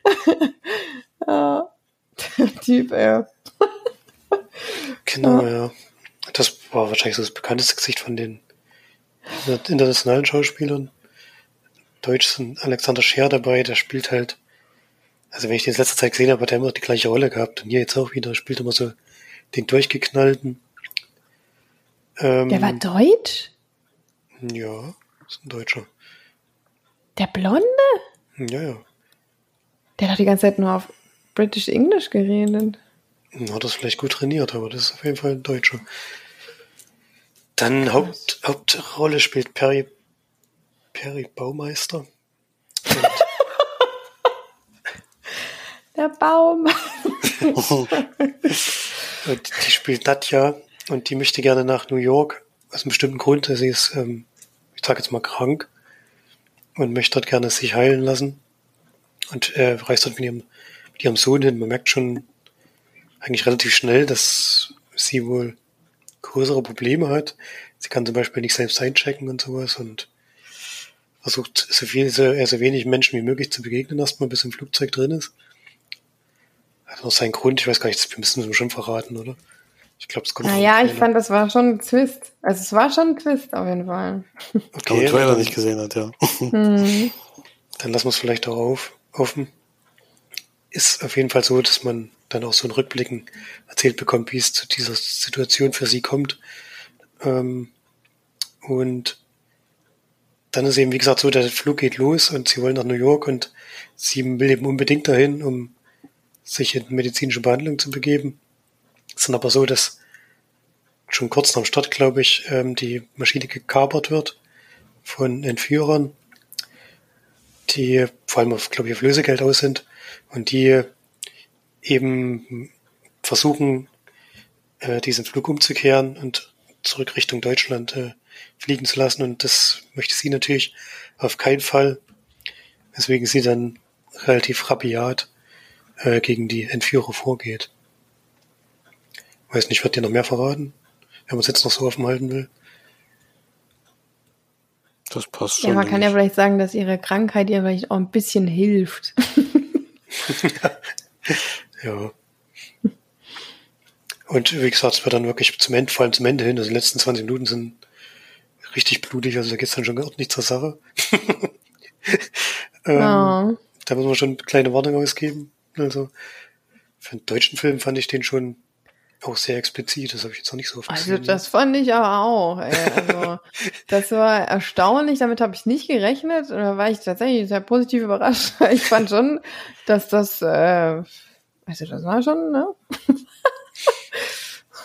ja. Der Typ, ey. Genau, ja. Das war wahrscheinlich so das bekannteste Gesicht von den internationalen Schauspielern. Deutsch sind Alexander Scher dabei, der spielt halt, also wenn ich den in letzter Zeit gesehen habe, hat er immer die gleiche Rolle gehabt. Und hier jetzt auch wieder, spielt immer so den durchgeknallten. Ähm, der war deutsch? Ja, ist ein Deutscher. Der Blonde? Ja, ja. Der hat die ganze Zeit nur auf British English geredet. Hat das vielleicht gut trainiert, aber das ist auf jeden Fall ein Deutscher. Dann Haupt, Hauptrolle spielt Perry, Perry Baumeister. Der Baum. und die spielt Nadja und die möchte gerne nach New York. Aus einem bestimmten Grund. Sie ist, ähm, ich sage jetzt mal, krank und möchte dort gerne sich heilen lassen. Und äh, reist dort mit ihrem, mit ihrem Sohn hin. Man merkt schon eigentlich relativ schnell, dass sie wohl größere Probleme hat. Sie kann zum Beispiel nicht selbst einchecken und sowas und versucht so viel, so, so wenig Menschen wie möglich zu begegnen, erstmal bis im Flugzeug drin ist. Hat auch seinen Grund, ich weiß gar nicht, wir müssen es schon verraten, oder? Ich glaube, es kommt. Naja, ich fand, das war schon ein Twist. Also es war schon ein Twist auf jeden Fall. Okay, den Trailer nicht gesehen hat, ja. Mhm. Dann lassen wir es vielleicht auch auf, offen. Ist auf jeden Fall so, dass man dann auch so ein Rückblicken erzählt bekommt, wie es zu dieser Situation für sie kommt. Ähm, und dann ist eben, wie gesagt, so, der Flug geht los und sie wollen nach New York und sie will eben unbedingt dahin, um sich in medizinische Behandlung zu begeben. Es ist dann aber so, dass schon kurz nach dem Start, glaube ich, ähm, die Maschine gekapert wird von Entführern, die vor allem auf, glaube ich, auf Lösegeld aus sind und die eben versuchen, äh, diesen Flug umzukehren und zurück Richtung Deutschland äh, fliegen zu lassen. Und das möchte sie natürlich auf keinen Fall, weswegen sie dann relativ rabiat äh, gegen die Entführer vorgeht. Weiß nicht, wird dir noch mehr verraten, wenn man es jetzt noch so offen halten will? Das passt schon. Ja, man kann ja vielleicht sagen, dass ihre Krankheit ihr vielleicht auch ein bisschen hilft. ja. Und wie gesagt, es wird dann wirklich zum Ende, vor allem zum Ende hin, also die letzten 20 Minuten sind richtig blutig, also da geht es dann schon ordentlich zur Sache. ähm, oh. Da muss man schon eine kleine Warnung ausgeben. Also für einen deutschen Film fand ich den schon auch sehr explizit, das habe ich jetzt noch nicht so oft Also gesehen. das fand ich aber auch. Ey. Also das war erstaunlich, damit habe ich nicht gerechnet. Und da war ich tatsächlich sehr positiv überrascht. Ich fand schon, dass das, äh, also das war schon, ne?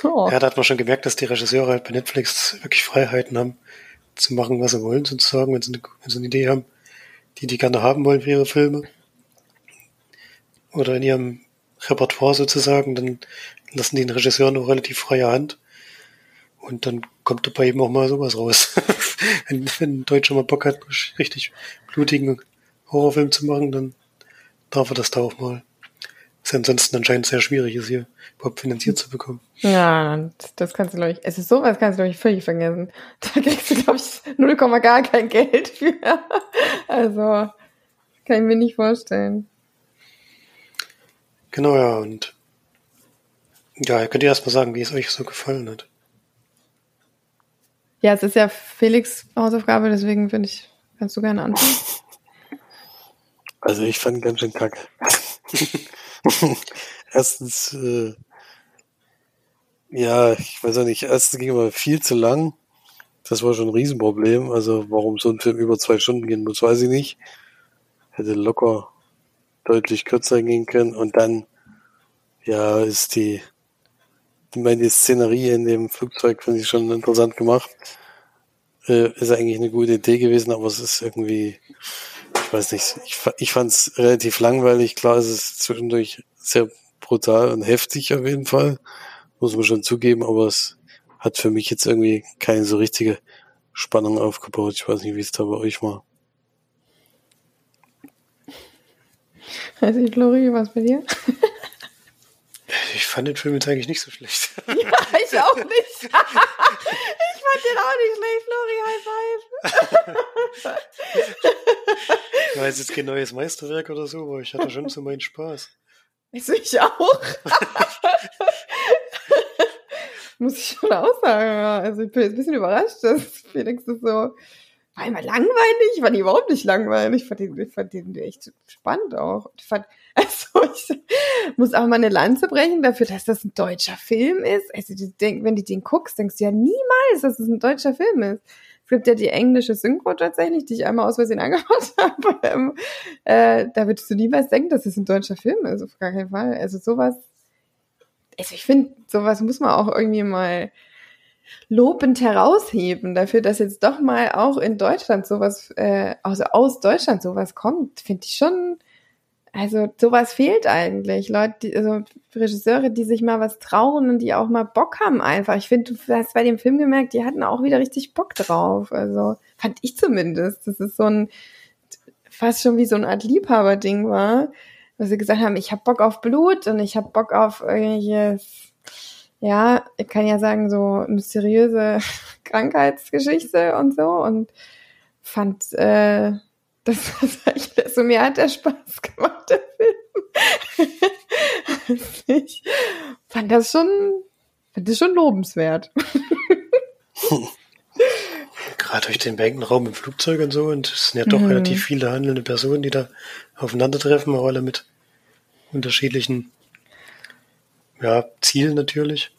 oh. Ja, da hat man schon gemerkt, dass die Regisseure halt bei Netflix wirklich Freiheiten haben, zu machen, was sie wollen, sozusagen, wenn sie eine, wenn sie eine Idee haben, die die gerne haben wollen für ihre Filme. Oder in ihrem Repertoire sozusagen, dann lassen die den Regisseur noch relativ freie Hand. Und dann kommt dabei eben auch mal sowas raus. wenn, wenn ein Deutscher mal Bock hat, richtig blutigen Horrorfilm zu machen, dann darf er das da auch mal. Was ansonsten anscheinend sehr schwierig ist, hier überhaupt finanziert zu bekommen. Ja, das kannst du, glaube ich, es ist sowas kannst du, glaube ich, völlig vergessen. Da kriegst du, glaube ich, 0, gar kein Geld für. Also, kann ich mir nicht vorstellen. Genau, ja, und ja, könnt ihr erst mal sagen, wie es euch so gefallen hat. Ja, es ist ja Felix Hausaufgabe, deswegen finde ich, kannst du gerne anfangen. Also ich fand ganz schön kacke. Erstens, äh, ja, ich weiß auch nicht, erstens ging aber viel zu lang. Das war schon ein Riesenproblem. Also warum so ein Film über zwei Stunden gehen muss, weiß ich nicht. Hätte locker deutlich kürzer gehen können. Und dann, ja, ist die ich meine, die Szenerie in dem Flugzeug finde ich schon interessant gemacht. Äh, ist eigentlich eine gute Idee gewesen, aber es ist irgendwie, ich weiß nicht, ich, ich fand es relativ langweilig. Klar, es ist zwischendurch sehr brutal und heftig auf jeden Fall, muss man schon zugeben, aber es hat für mich jetzt irgendwie keine so richtige Spannung aufgebaut. Ich weiß nicht, wie es da bei euch war. Also, Flori, was bei dir? Ich fand den Film jetzt eigentlich nicht so schlecht. Ja, ich auch nicht. ich fand den auch nicht schlecht, Flori, High Five. Ich weiß jetzt kein neues Meisterwerk oder so, aber ich hatte schon so meinen Spaß. Also ich auch. Muss ich schon auch sagen. Also ich bin jetzt ein bisschen überrascht, dass Felix das so war immer langweilig, ich fand ihn überhaupt nicht langweilig, ich fand ich fand ihn echt spannend auch. Ich fand, also ich muss auch mal eine Lanze brechen dafür, dass das ein deutscher Film ist. Also denk, wenn du den guckst, denkst du ja niemals, dass es ein deutscher Film ist. Es gibt ja die englische Synchro tatsächlich, die ich einmal aus Versehen angeschaut habe. Ähm, äh, da würdest du niemals denken, dass es ein deutscher Film ist, auf gar keinen Fall. Also sowas, also ich finde, sowas muss man auch irgendwie mal lobend herausheben dafür, dass jetzt doch mal auch in Deutschland sowas, äh, also aus Deutschland sowas kommt, finde ich schon, also sowas fehlt eigentlich. Leute, die, also Regisseure, die sich mal was trauen und die auch mal Bock haben einfach. Ich finde, du hast bei dem Film gemerkt, die hatten auch wieder richtig Bock drauf. Also fand ich zumindest. Das ist so ein, fast schon wie so eine Art Liebhaberding war, weil sie gesagt haben, ich habe Bock auf Blut und ich habe Bock auf irgendwelches ja, ich kann ja sagen, so mysteriöse Krankheitsgeschichte und so und fand, äh, das, das, also mir hat der Spaß gemacht, der Film. ich fand das schon, fand das schon lobenswert. Gerade durch den Bankenraum im Flugzeug und so, und es sind ja doch mhm. relativ viele handelnde Personen, die da aufeinandertreffen, auch alle mit unterschiedlichen ja, Zielen natürlich.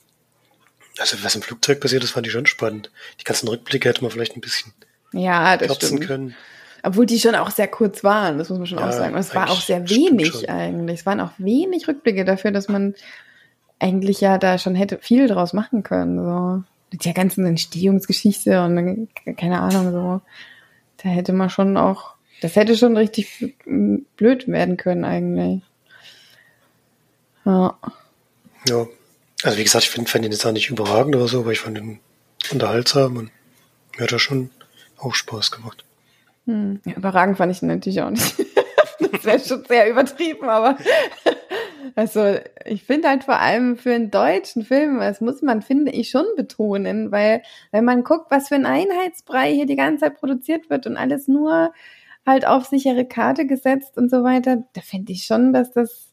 Also was im Flugzeug passiert, das fand ich schon spannend. Die ganzen Rückblicke hätte man vielleicht ein bisschen ja, das stimmt. können. Obwohl die schon auch sehr kurz waren, das muss man schon ja, auch sagen. Und es war auch sehr wenig eigentlich. Es waren auch wenig Rückblicke dafür, dass man eigentlich ja da schon hätte viel draus machen können. So. Mit der ganzen Entstehungsgeschichte und keine Ahnung, so. Da hätte man schon auch, das hätte schon richtig blöd werden können eigentlich. Ja. Ja. Also wie gesagt, ich finde fand ihn jetzt auch nicht überragend oder so, aber ich fand ihn unterhaltsam und mir hat er schon auch Spaß gemacht. Hm. Überragend fand ich ihn natürlich auch nicht. das wäre schon sehr übertrieben, aber also ich finde halt vor allem für einen deutschen Film, das muss man, finde ich, schon betonen, weil wenn man guckt, was für ein Einheitsbrei hier die ganze Zeit produziert wird und alles nur halt auf sichere Karte gesetzt und so weiter, da finde ich schon, dass das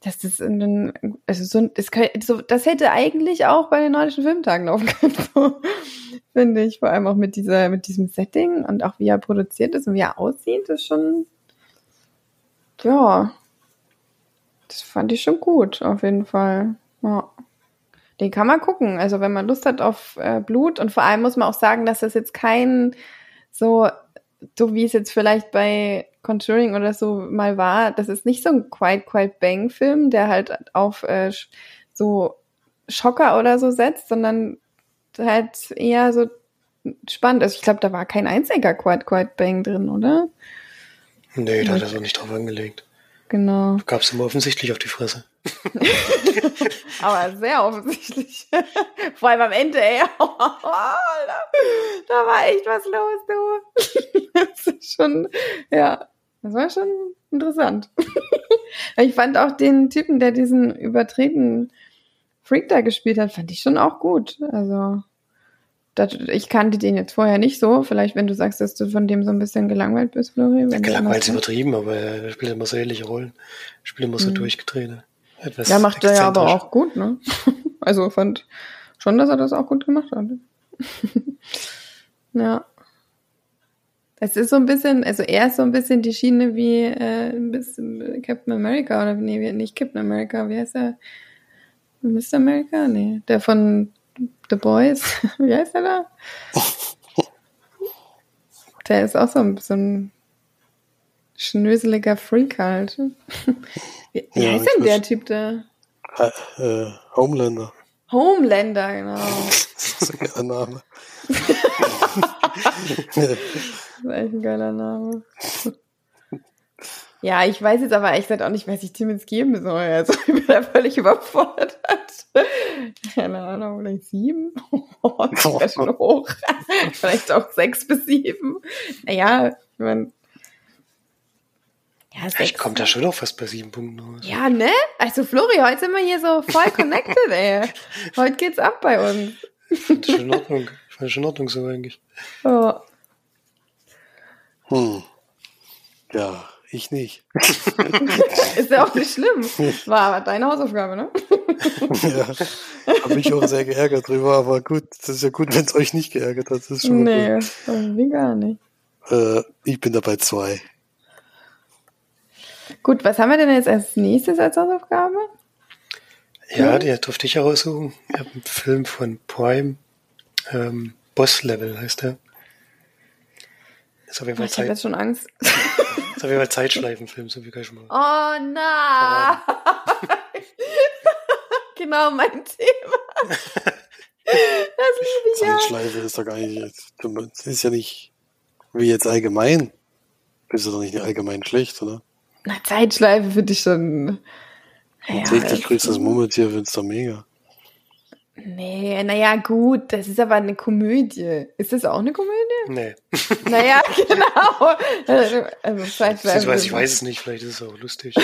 das in den, also so, das, so, das hätte eigentlich auch bei den nordischen Filmtagen laufen können, so, finde ich. Vor allem auch mit dieser, mit diesem Setting und auch wie er produziert ist und wie er aussieht, ist schon, ja, das fand ich schon gut, auf jeden Fall. Ja. Den kann man gucken. Also wenn man Lust hat auf äh, Blut und vor allem muss man auch sagen, dass das jetzt kein so, so wie es jetzt vielleicht bei Conjuring oder so mal war, das ist nicht so ein Quiet Quiet Bang Film, der halt auf äh, so Schocker oder so setzt, sondern halt eher so spannend ist. Ich glaube, da war kein einziger Quiet Quiet Bang drin, oder? Nee, da hat er so nicht drauf angelegt. Genau. Gab es immer offensichtlich auf die Fresse. Aber sehr offensichtlich. Vor allem am Ende, ey. da, da war echt was los, du. das ist schon, ja, das war schon interessant. ich fand auch den Typen, der diesen übertreten Freak da gespielt hat, fand ich schon auch gut. Also, das, ich kannte den jetzt vorher nicht so. Vielleicht, wenn du sagst, dass du von dem so ein bisschen gelangweilt bist, Flori. Ja, gelangweilt ist übertrieben, aber er spielt immer so ähnliche Rollen. Er spielt immer so mhm. durchgedreht. Etwas ja, macht er ja aber auch gut, ne? also fand schon, dass er das auch gut gemacht hat. ja. Es ist so ein bisschen, also er ist so ein bisschen die Schiene wie äh, ein bisschen Captain America oder nee, nicht Captain America, wie heißt er? Mr. America? Nee, der von The Boys. wie heißt er da? der ist auch so ein bisschen schnöseliger Freak halt. wie, wie ja, heißt denn der Typ da? Äh, Homelander. Homelander, genau. das ist ein Name. Das ist echt ein geiler Name. Ja, ich weiß jetzt aber echt auch nicht, was ich Tim jetzt geben soll. Also ich bin da völlig überfordert. Keine Ahnung, vielleicht sieben? Oh, das wäre schon hoch. vielleicht auch sechs bis sieben. Naja, ich meine, ja, Vielleicht kommt da schon noch fast bei sieben Punkten raus. Ja, ne? Also Flori, heute sind wir hier so voll connected, ey. Heute geht's ab bei uns. Ich fand schon in Ordnung. Ich fand schon in Ordnung so eigentlich. Oh. Hm. Ja, ich nicht. ist ja auch nicht schlimm. War aber deine Hausaufgabe, ne? ja, habe mich auch sehr geärgert drüber, aber gut, das ist ja gut, wenn es euch nicht geärgert hat. Das ist schon nee, gut. irgendwie gar nicht. Äh, ich bin dabei zwei. Gut, was haben wir denn jetzt als nächstes als Hausaufgabe? Ja, hm? die durfte ich heraussuchen. Ich habe einen Film von Prime. Ähm, Boss Level heißt der. Ist auf jeden Fall ich habe jetzt schon Angst. Ist auf jeden Fall Zeitschleifenfilm, so wie kann ich mal. Oh nein! genau mein Thema. Das liebe ich ja. Zeitschleife ist doch gar nicht, das ist ja nicht wie jetzt allgemein. Bist du doch nicht allgemein schlecht, oder? Na, Zeitschleife finde ich schon. Ja, täglich grüßt das Murmeltier, findest du mega. Nee, naja, gut, das ist aber eine Komödie. Ist das auch eine Komödie? Nee. Naja, genau. Also, Zeitschleife. Ich weiß, ich weiß es nicht, vielleicht ist es auch lustig.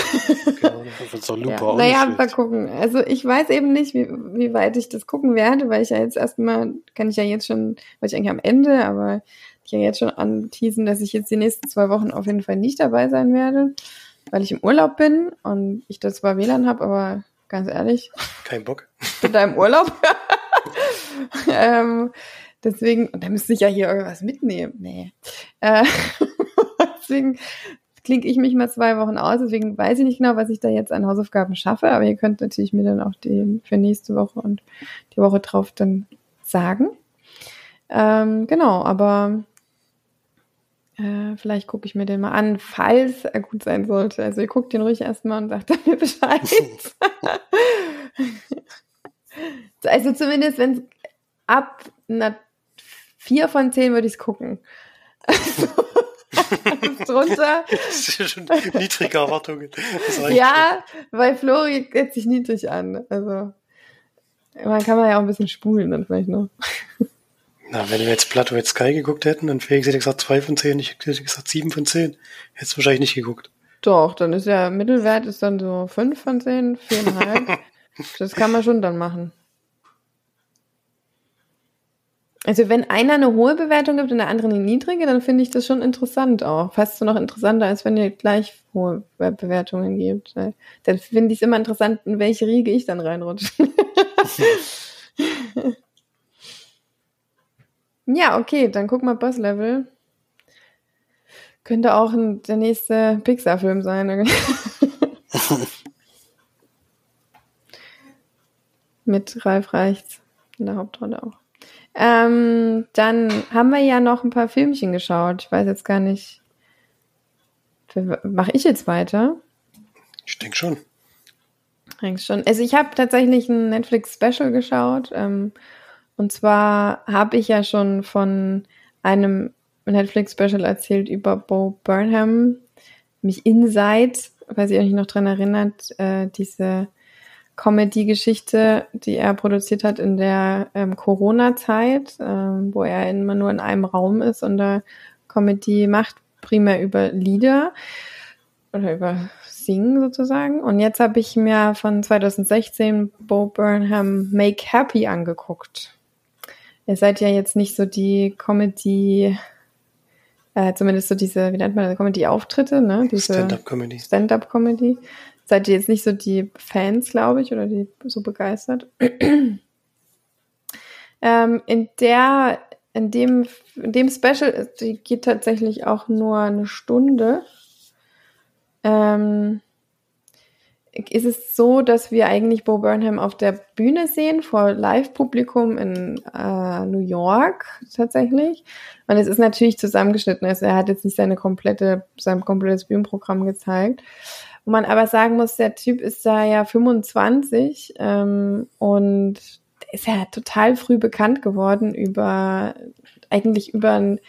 genau. So Looper ja. auch Naja, nicht mal gucken. Also ich weiß eben nicht, wie, wie weit ich das gucken werde, weil ich ja jetzt erstmal, kann ich ja jetzt schon, weil ich eigentlich am Ende, aber ich ja jetzt schon anteasen, dass ich jetzt die nächsten zwei Wochen auf jeden Fall nicht dabei sein werde, weil ich im Urlaub bin und ich da zwar WLAN habe, aber ganz ehrlich, Kein Bock. bin da im Urlaub. ähm, deswegen, und da müsste ich ja hier irgendwas mitnehmen. Nee. Äh, deswegen klinke ich mich mal zwei Wochen aus. Deswegen weiß ich nicht genau, was ich da jetzt an Hausaufgaben schaffe. Aber ihr könnt natürlich mir dann auch die für nächste Woche und die Woche drauf dann sagen. Ähm, genau, aber äh, vielleicht gucke ich mir den mal an, falls er gut sein sollte. Also ihr guckt den ruhig erstmal und sagt dann mir Bescheid. also zumindest, wenn es ab einer 4 von 10 würde ich es gucken. Also, drunter. Das ist ja schon niedrige Erwartungen. Ja, weil Flori setzt sich niedrig an. Also man kann man ja auch ein bisschen spulen dann vielleicht noch. Na, wenn wir jetzt Plateau jetzt Sky geguckt hätten, dann Felix hätte gesagt 2 von 10, ich hätte gesagt 7 von 10. Hättest du wahrscheinlich nicht geguckt. Doch, dann ist ja Mittelwert ist dann so 5 von 10, 4,5. das kann man schon dann machen. Also wenn einer eine hohe Bewertung gibt und der andere eine niedrige, dann finde ich das schon interessant auch. Fast so noch interessanter, als wenn ihr gleich hohe Be- Bewertungen gebt. Weil Dann finde ich es immer interessant, in welche Riege ich dann reinrutsche. ja, okay, dann guck mal Boss Level. Könnte auch ein, der nächste Pixar-Film sein. Mit Ralf Reichts in der Hauptrolle auch. Ähm, dann haben wir ja noch ein paar Filmchen geschaut. Ich weiß jetzt gar nicht. Mache ich jetzt weiter? Ich denke schon. Eigentlich schon. Also ich habe tatsächlich ein Netflix-Special geschaut. Ähm, und zwar habe ich ja schon von einem Netflix-Special erzählt über Bo Burnham, mich Inside, weiß ich euch noch dran erinnert, äh, diese Comedy-Geschichte, die er produziert hat in der ähm, Corona-Zeit, ähm, wo er immer nur in einem Raum ist und da Comedy macht, primär über Lieder oder über Singen sozusagen. Und jetzt habe ich mir von 2016 Bo Burnham Make Happy angeguckt. Ihr seid ja jetzt nicht so die Comedy, äh, zumindest so diese, wie nennt man das, Comedy-Auftritte, ne? Stand-up-Comedy. Stand-up-Comedy. Seid ihr jetzt nicht so die Fans, glaube ich, oder die so begeistert? ähm, in der, in dem, in dem Special, die geht tatsächlich auch nur eine Stunde. Ähm, ist es so, dass wir eigentlich Bo Burnham auf der Bühne sehen, vor Live-Publikum in äh, New York tatsächlich. Und es ist natürlich zusammengeschnitten. Also er hat jetzt nicht seine komplette, sein komplettes Bühnenprogramm gezeigt. Wo man aber sagen muss, der Typ ist da ja 25 ähm, und ist ja total früh bekannt geworden über eigentlich über ein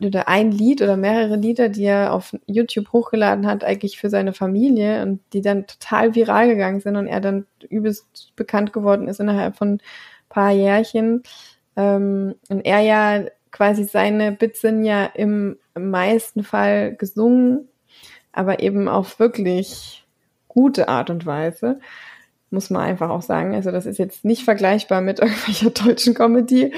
oder ein Lied oder mehrere Lieder, die er auf YouTube hochgeladen hat, eigentlich für seine Familie und die dann total viral gegangen sind und er dann übelst bekannt geworden ist innerhalb von ein paar Jährchen. Ähm, und er ja quasi seine Bits sind ja im, im meisten Fall gesungen, aber eben auf wirklich gute Art und Weise muss man einfach auch sagen. Also das ist jetzt nicht vergleichbar mit irgendwelcher deutschen Comedy,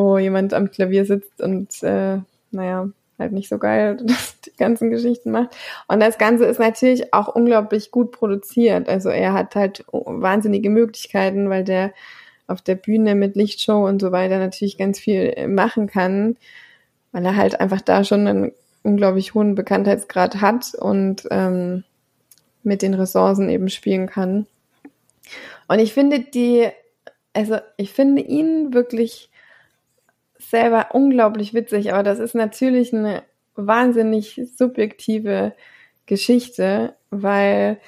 wo jemand am Klavier sitzt und äh, naja, halt nicht so geil die ganzen Geschichten macht. Und das Ganze ist natürlich auch unglaublich gut produziert. Also er hat halt wahnsinnige Möglichkeiten, weil der auf der Bühne mit Lichtshow und so weiter natürlich ganz viel machen kann, weil er halt einfach da schon einen unglaublich hohen Bekanntheitsgrad hat und ähm, mit den Ressourcen eben spielen kann. Und ich finde die, also ich finde ihn wirklich selber unglaublich witzig, aber das ist natürlich eine wahnsinnig subjektive Geschichte, weil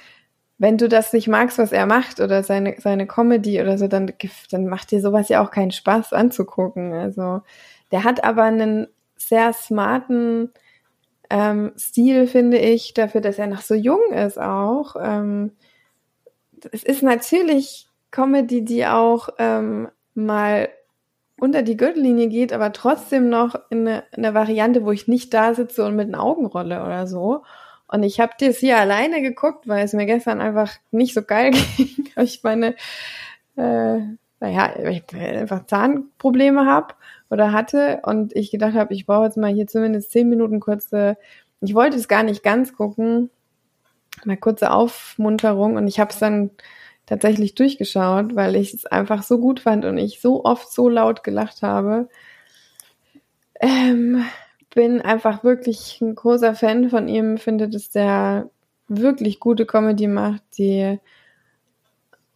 wenn du das nicht magst, was er macht oder seine, seine Comedy oder so, dann, dann macht dir sowas ja auch keinen Spaß anzugucken. Also der hat aber einen sehr smarten ähm, Stil, finde ich, dafür, dass er noch so jung ist auch. Ähm, es ist natürlich Comedy, die auch ähm, mal unter die Gürtellinie geht, aber trotzdem noch in eine, in eine Variante, wo ich nicht da sitze und mit den Augen rolle oder so. Und ich habe das hier alleine geguckt, weil es mir gestern einfach nicht so geil ging. ich meine, äh, naja, ich einfach Zahnprobleme habe oder hatte und ich gedacht habe, ich brauche jetzt mal hier zumindest zehn Minuten kurze, ich wollte es gar nicht ganz gucken, mal kurze Aufmunterung und ich habe es dann tatsächlich durchgeschaut, weil ich es einfach so gut fand und ich so oft so laut gelacht habe. Ähm, bin einfach wirklich ein großer Fan von ihm, finde, dass der wirklich gute Comedy macht, die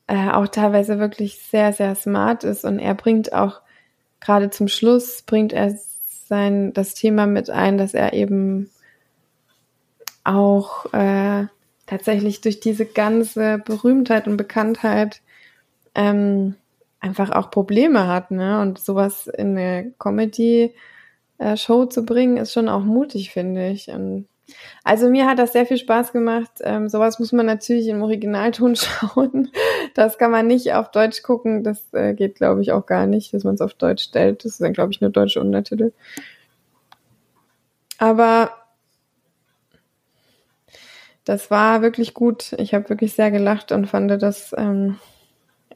äh, auch teilweise wirklich sehr, sehr smart ist und er bringt auch gerade zum Schluss bringt er sein das Thema mit ein, dass er eben auch äh, tatsächlich durch diese ganze Berühmtheit und Bekanntheit ähm, einfach auch Probleme hat, ne? Und sowas in eine Comedy-Show äh, zu bringen, ist schon auch mutig, finde ich. Und also mir hat das sehr viel Spaß gemacht. Ähm, sowas muss man natürlich im Originalton schauen. Das kann man nicht auf Deutsch gucken. Das äh, geht, glaube ich, auch gar nicht, dass man es auf Deutsch stellt. Das ist dann, glaube ich, nur deutsche Untertitel. Aber das war wirklich gut. Ich habe wirklich sehr gelacht und fand, dass ähm,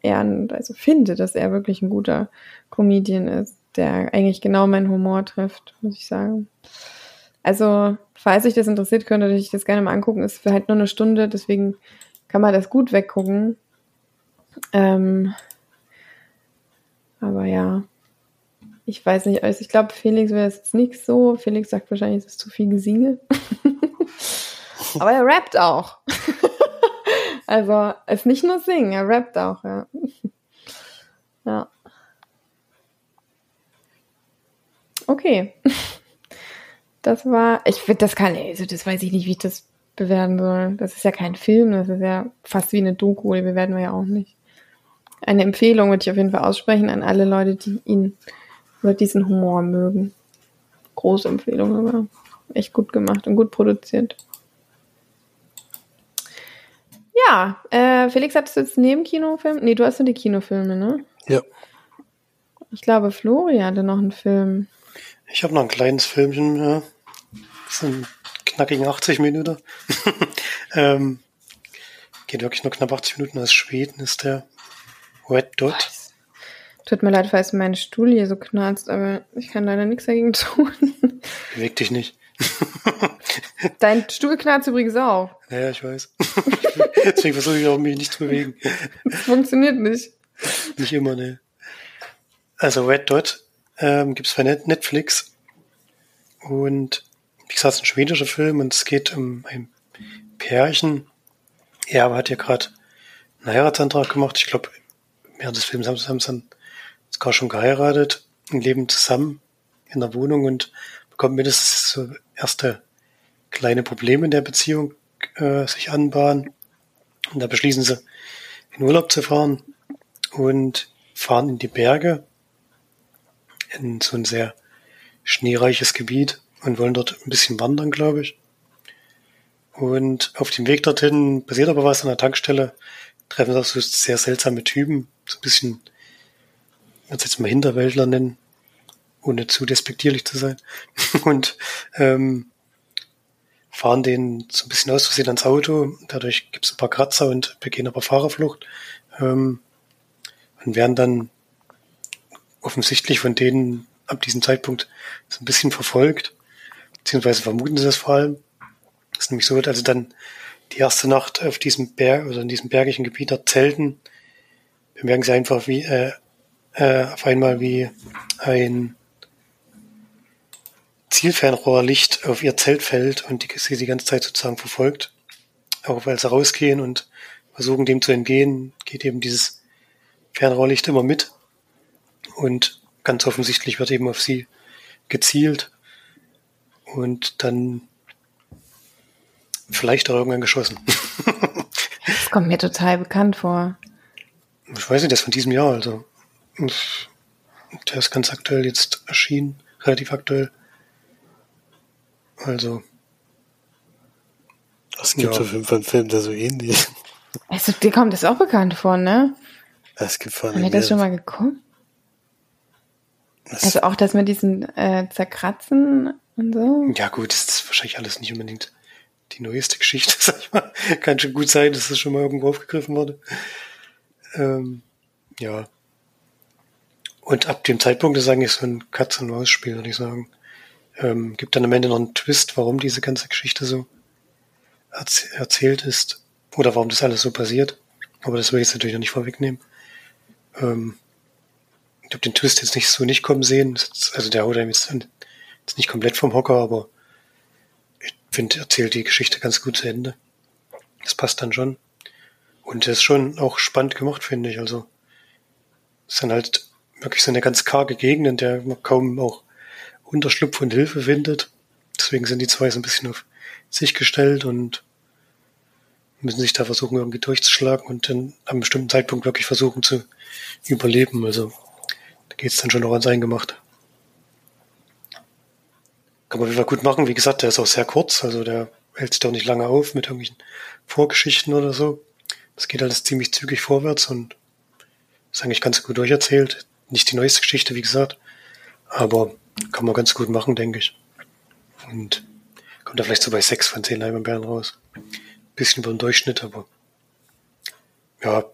er, also finde, dass er wirklich ein guter Comedian ist, der eigentlich genau meinen Humor trifft, muss ich sagen. Also, falls euch das interessiert, könnt ihr euch das gerne mal angucken. Ist für halt nur eine Stunde, deswegen kann man das gut weggucken. Ähm, aber ja, ich weiß nicht, also ich glaube, Felix wäre es nicht so. Felix sagt wahrscheinlich, es ist zu viel Gesinge. aber er rappt auch. also, es ist nicht nur singen, er rappt auch, ja. ja. Okay. Das war, ich finde, das kann, also das weiß ich nicht, wie ich das bewerten soll. Das ist ja kein Film, das ist ja fast wie eine Doku, die bewerten wir ja auch nicht. Eine Empfehlung würde ich auf jeden Fall aussprechen an alle Leute, die ihn oder diesen Humor mögen. Große Empfehlung, aber echt gut gemacht und gut produziert. Ja, äh, Felix, hattest du jetzt neben Kinofilm? Nee, du hast nur die Kinofilme, ne? Ja. Ich glaube, Flori hatte noch einen Film. Ich habe noch ein kleines Filmchen, ja. Das sind knackigen 80 Minuten. ähm, geht wirklich nur knapp 80 Minuten. Aus Schweden ist der Red Dot. Was? Tut mir leid, falls mein Stuhl hier so knarzt, aber ich kann leider nichts dagegen tun. Beweg dich nicht. Dein Stuhl knarzt übrigens auch. Ja, ich weiß. Deswegen versuche ich auch, mich nicht zu bewegen. Das funktioniert nicht. Nicht immer, ne. Also Red Dot ähm, gibt es bei Netflix. Und wie gesagt, es ist ein schwedischer Film und es geht um ein Pärchen. Er aber hat ja gerade einen Heiratsantrag gemacht. Ich glaube, während des Films haben sie, haben sie dann sogar schon geheiratet und leben zusammen in der Wohnung und bekommen mindestens so erste kleine Probleme in der Beziehung äh, sich anbahnen. Und da beschließen sie, in Urlaub zu fahren und fahren in die Berge in so ein sehr schneereiches Gebiet und wollen dort ein bisschen wandern, glaube ich. Und auf dem Weg dorthin passiert aber was an der Tankstelle. Treffen auch so sehr seltsame Typen, so ein bisschen, ich würde jetzt mal Hinterwäldler nennen, ohne zu despektierlich zu sein. Und ähm, fahren den so ein bisschen aus Versehen ans Auto. Dadurch gibt es ein paar Kratzer und begehen aber Fahrerflucht. Ähm, und werden dann offensichtlich von denen ab diesem Zeitpunkt so ein bisschen verfolgt, beziehungsweise vermuten sie das vor allem. Das ist nämlich so, also dann die erste Nacht auf diesem Berg, oder in diesem bergigen Gebiet dort zelten, bemerken sie einfach wie, äh, äh, auf einmal wie ein Zielfernrohrlicht auf ihr Zelt fällt und die, sie die ganze Zeit sozusagen verfolgt. Auch weil sie rausgehen und versuchen dem zu entgehen, geht eben dieses Fernrohrlicht immer mit. Und ganz offensichtlich wird eben auf sie gezielt und dann vielleicht auch irgendwann geschossen. das kommt mir total bekannt vor. Ich weiß nicht, das von diesem Jahr, also. Der ist ganz aktuell jetzt erschienen, relativ aktuell. Also. Es gibt ja. auf jeden Fall einen Film, der so ähnlich. Also, dir kommt das auch bekannt vor, ne? Es gibt von Haben wir das schon mal geguckt? Das also auch das mit diesen äh, Zerkratzen und so? Ja gut, das ist wahrscheinlich alles nicht unbedingt die neueste Geschichte, sag ich mal. Kann schon gut sein, dass das schon mal irgendwo aufgegriffen wurde. Ähm, ja. Und ab dem Zeitpunkt ist eigentlich so ein Katz-und-Maus-Spiel, würde ich sagen. Ähm, gibt dann am Ende noch einen Twist, warum diese ganze Geschichte so erzählt ist oder warum das alles so passiert. Aber das will ich jetzt natürlich noch nicht vorwegnehmen. Ähm, ich habe den Twist jetzt nicht so nicht kommen sehen. Also der haut einem jetzt, jetzt nicht komplett vom Hocker, aber ich finde, erzählt die Geschichte ganz gut zu Ende. Das passt dann schon. Und er ist schon auch spannend gemacht, finde ich. Also es ist dann halt wirklich so eine ganz karge Gegend, in der man kaum auch Unterschlupf und Hilfe findet. Deswegen sind die zwei so ein bisschen auf sich gestellt und müssen sich da versuchen, irgendwie durchzuschlagen und dann an einem bestimmten Zeitpunkt wirklich versuchen zu überleben. Also da geht es dann schon noch ans Eingemachte. Kann man auf jeden Fall gut machen. Wie gesagt, der ist auch sehr kurz, also der hält sich doch nicht lange auf mit irgendwelchen Vorgeschichten oder so. Das geht alles ziemlich zügig vorwärts und ist eigentlich ganz gut durcherzählt. Nicht die neueste Geschichte, wie gesagt, aber kann man ganz gut machen, denke ich. Und kommt da vielleicht so bei sechs von zehn Leimanbären raus bisschen über den Durchschnitt, aber ja,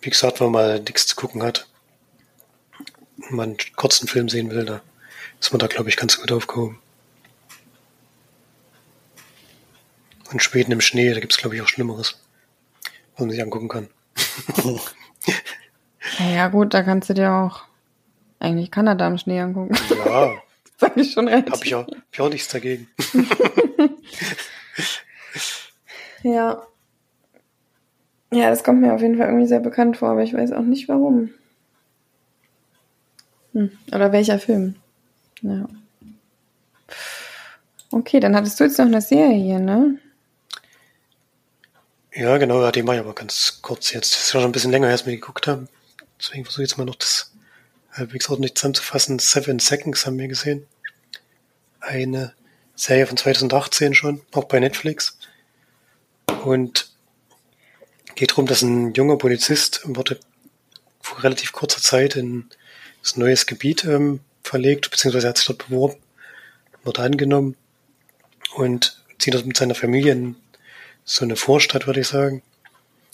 wie gesagt, wenn man mal nichts zu gucken hat und man einen kurzen Film sehen will, da ist man da, glaube ich, ganz gut aufgehoben. Und Schweden im Schnee, da gibt es, glaube ich, auch Schlimmeres, was man sich angucken kann. ja, gut, da kannst du dir auch eigentlich Kanada im Schnee angucken. Ja. Sag ich schon recht. Habe ich, auch, hab ich auch nichts dagegen. Ja. Ja, das kommt mir auf jeden Fall irgendwie sehr bekannt vor, aber ich weiß auch nicht warum. Hm. Oder welcher Film. Ja. Okay, dann hattest du jetzt noch eine Serie, ne? Ja, genau, ja, die mache ich aber ganz kurz jetzt. Das ist schon ein bisschen länger her, als wir geguckt haben. Deswegen versuche ich jetzt mal noch das halbwegs ordentlich zusammenzufassen. Seven Seconds haben wir gesehen. Eine Serie von 2018 schon, auch bei Netflix. Und geht darum, dass ein junger Polizist wurde vor relativ kurzer Zeit in das neues Gebiet ähm, verlegt, beziehungsweise hat sich dort beworben, wurde angenommen und zieht dort mit seiner Familie in so eine Vorstadt, würde ich sagen.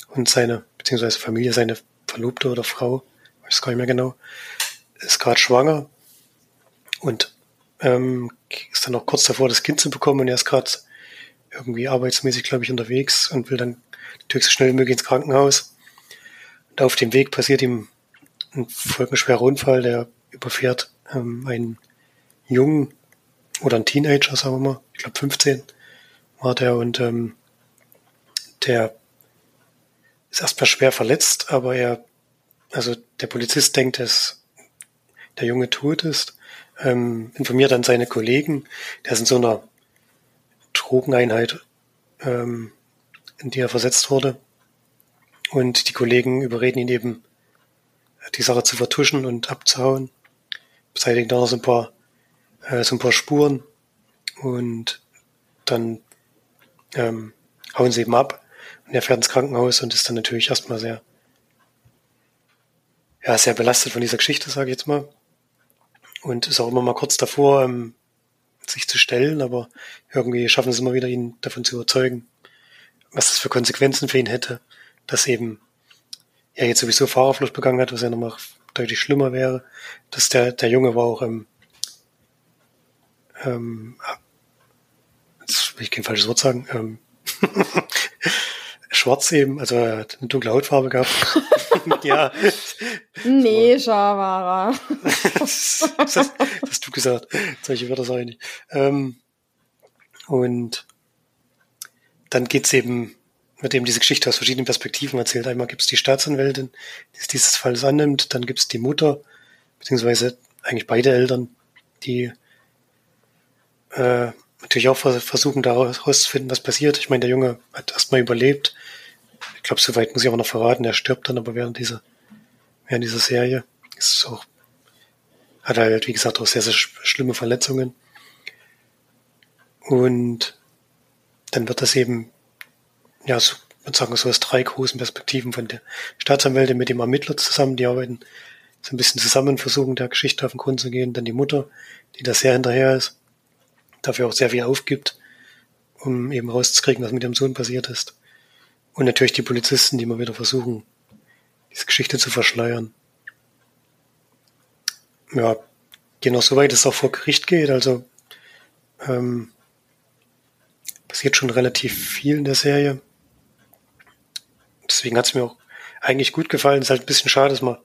Und seine, beziehungsweise Familie, seine Verlobte oder Frau, weiß gar nicht mehr genau, ist gerade schwanger und ähm, ist dann auch kurz davor, das Kind zu bekommen und er ist gerade irgendwie arbeitsmäßig, glaube ich, unterwegs und will dann natürlich so schnell wie möglich ins Krankenhaus. Und auf dem Weg passiert ihm ein folgenschwerer Unfall, der überfährt ähm, einen Jungen oder einen Teenager, sagen wir mal, ich glaube 15 war der und ähm, der ist erstmal schwer verletzt, aber er, also der Polizist denkt, dass der Junge tot ist, ähm, informiert dann seine Kollegen, der ist in so einer Drogeneinheit, ähm, in die er versetzt wurde. Und die Kollegen überreden ihn eben, die Sache zu vertuschen und abzuhauen. Beseitigen da noch so ein paar, äh, so ein paar Spuren und dann ähm, hauen sie eben ab und er fährt ins Krankenhaus und ist dann natürlich erstmal sehr, ja, sehr belastet von dieser Geschichte, sage ich jetzt mal. Und ist auch immer mal kurz davor, ähm, sich zu stellen, aber irgendwie schaffen sie immer wieder, ihn davon zu überzeugen, was das für Konsequenzen für ihn hätte, dass eben er jetzt sowieso Fahrerflucht begangen hat, was ja nochmal deutlich schlimmer wäre, dass der, der Junge war auch im, ähm, jetzt will ich kein falsches Wort sagen, ähm, schwarz eben, also eine dunkle Hautfarbe gehabt. ja. Nee, Schavara. das, das, das hast du gesagt. Solche Wörter sage ich nicht. Ähm, und dann geht's eben, wird eben diese Geschichte aus verschiedenen Perspektiven erzählt. Einmal gibt's die Staatsanwältin, die es dieses Falles annimmt, dann gibt's die Mutter, beziehungsweise eigentlich beide Eltern, die äh, natürlich auch versuchen, da herauszufinden, was passiert. Ich meine, der Junge hat erstmal überlebt. Ich glaube, soweit muss ich aber noch verraten. Er stirbt dann aber während dieser, während dieser Serie. Ist auch, hat halt, wie gesagt, auch sehr, sehr schlimme Verletzungen. Und dann wird das eben, ja, so, man sagen so aus drei großen Perspektiven von der Staatsanwältin mit dem Ermittler zusammen, die arbeiten so ein bisschen zusammen, versuchen der Geschichte auf den Grund zu gehen. Dann die Mutter, die da sehr hinterher ist dafür auch sehr viel aufgibt um eben rauszukriegen, was mit ihrem Sohn passiert ist. Und natürlich die Polizisten, die immer wieder versuchen, diese Geschichte zu verschleiern. Ja, gehen auch so weit, dass es auch vor Gericht geht. Also ähm, passiert schon relativ viel in der Serie. Deswegen hat es mir auch eigentlich gut gefallen. Es ist halt ein bisschen schade, dass man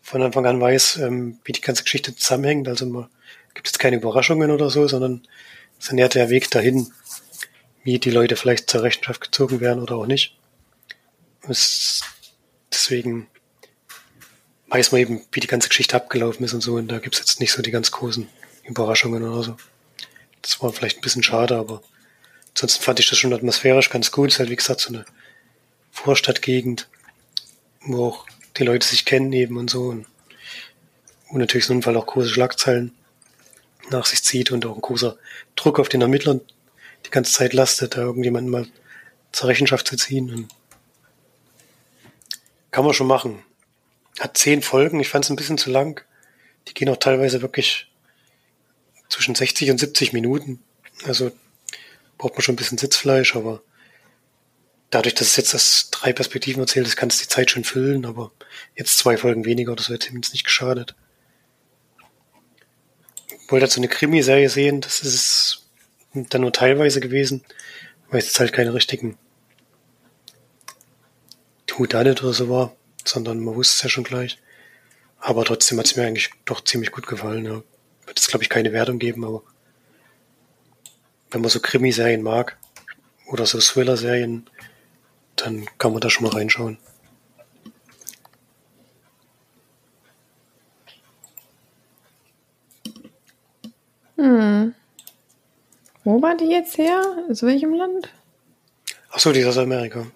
von Anfang an weiß, ähm, wie die ganze Geschichte zusammenhängt. Also man gibt jetzt keine Überraschungen oder so, sondern es ist nähert der Weg dahin, wie die Leute vielleicht zur Rechenschaft gezogen werden oder auch nicht. Es, deswegen weiß man eben, wie die ganze Geschichte abgelaufen ist und so. Und da gibt's jetzt nicht so die ganz großen Überraschungen oder so. Das war vielleicht ein bisschen schade, aber ansonsten fand ich das schon atmosphärisch ganz gut. Es ist halt, wie gesagt, so eine Vorstadtgegend, wo auch die Leute sich kennen eben und so. Und, und natürlich so ein Fall auch große Schlagzeilen nach sich zieht und auch ein großer Druck auf den Ermittlern die ganze Zeit lastet, da irgendjemanden mal zur Rechenschaft zu ziehen. Und kann man schon machen. Hat zehn Folgen, ich fand es ein bisschen zu lang. Die gehen auch teilweise wirklich zwischen 60 und 70 Minuten. Also braucht man schon ein bisschen Sitzfleisch, aber dadurch, dass es jetzt das drei Perspektiven erzählt ist, kann es die Zeit schon füllen, aber jetzt zwei Folgen weniger, das hätte ihm jetzt nicht geschadet. Ich wollte dazu eine Krimiserie sehen, das ist dann nur teilweise gewesen, weil es jetzt halt keine richtigen Whodunit oder so war, sondern man wusste es ja schon gleich. Aber trotzdem hat es mir eigentlich doch ziemlich gut gefallen. Ja. Wird es, glaube ich, keine Wertung geben, aber wenn man so Krimiserien mag oder so Thriller-Serien, dann kann man da schon mal reinschauen. Hm. Wo war die jetzt her? Aus welchem Land? Ach so, die ist aus Amerika.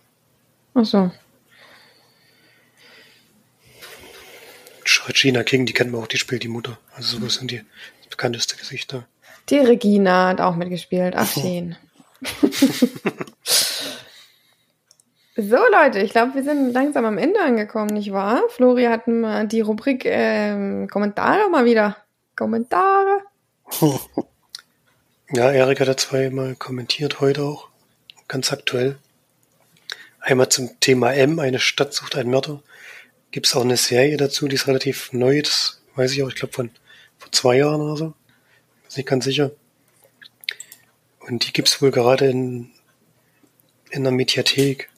Ach so. Regina King, die kennt man auch, die spielt die Mutter. Also so sind die bekannteste Gesichter. Die Regina hat auch mitgespielt. Ach, schön. so, Leute, ich glaube, wir sind langsam am Ende angekommen, nicht wahr? Flori hat die Rubrik ähm, Kommentare mal wieder. Kommentare. Ja, Erik hat da zweimal kommentiert, heute auch. Ganz aktuell. Einmal zum Thema M, eine Stadt sucht einen Mörder. Gibt es auch eine Serie dazu, die ist relativ neu, das weiß ich auch, ich glaube von vor zwei Jahren oder so. Bin nicht ganz sicher. Und die gibt es wohl gerade in, in der Mediathek.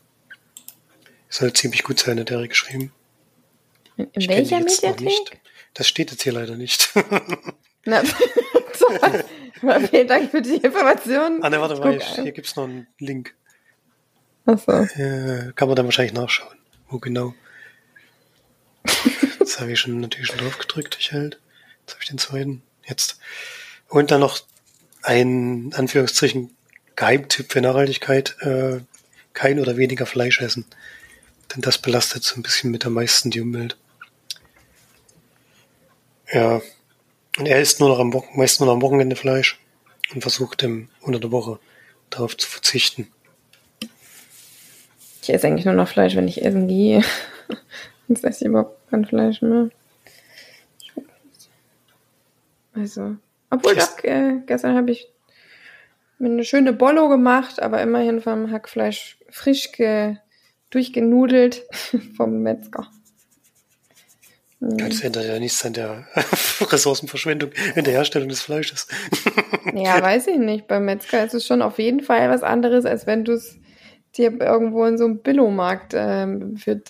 Soll ziemlich gut sein, hat er geschrieben. In ich welcher Mediathek? Das steht jetzt hier leider nicht. Na, vielen Dank für die Informationen. Ah, ne, warte mal, hier gibt es noch einen Link. Achso. Äh, kann man dann wahrscheinlich nachschauen, wo genau. Jetzt habe ich schon natürlich schon drauf gedrückt, ich halt. Jetzt habe ich den zweiten. Jetzt. Und dann noch ein Anführungszeichen Geheimtipp für Nachhaltigkeit. Äh, kein oder weniger Fleisch essen. Denn das belastet so ein bisschen mit am meisten die Umwelt. Ja. Und er isst nur noch am Wochenende, meist nur noch am Wochenende Fleisch und versucht im, unter der Woche darauf zu verzichten. Ich esse eigentlich nur noch Fleisch, wenn ich essen gehe. Sonst esse ich überhaupt kein Fleisch mehr. Also, obwohl doch, äh, gestern habe ich mir eine schöne Bollo gemacht, aber immerhin vom Hackfleisch frisch ge durchgenudelt vom Metzger. Mhm. Das ändert ja nichts an der Ressourcenverschwendung in der Herstellung des Fleisches. ja, weiß ich nicht. Beim Metzger ist es schon auf jeden Fall was anderes, als wenn du es dir irgendwo in so einem Billomarkt ähm, für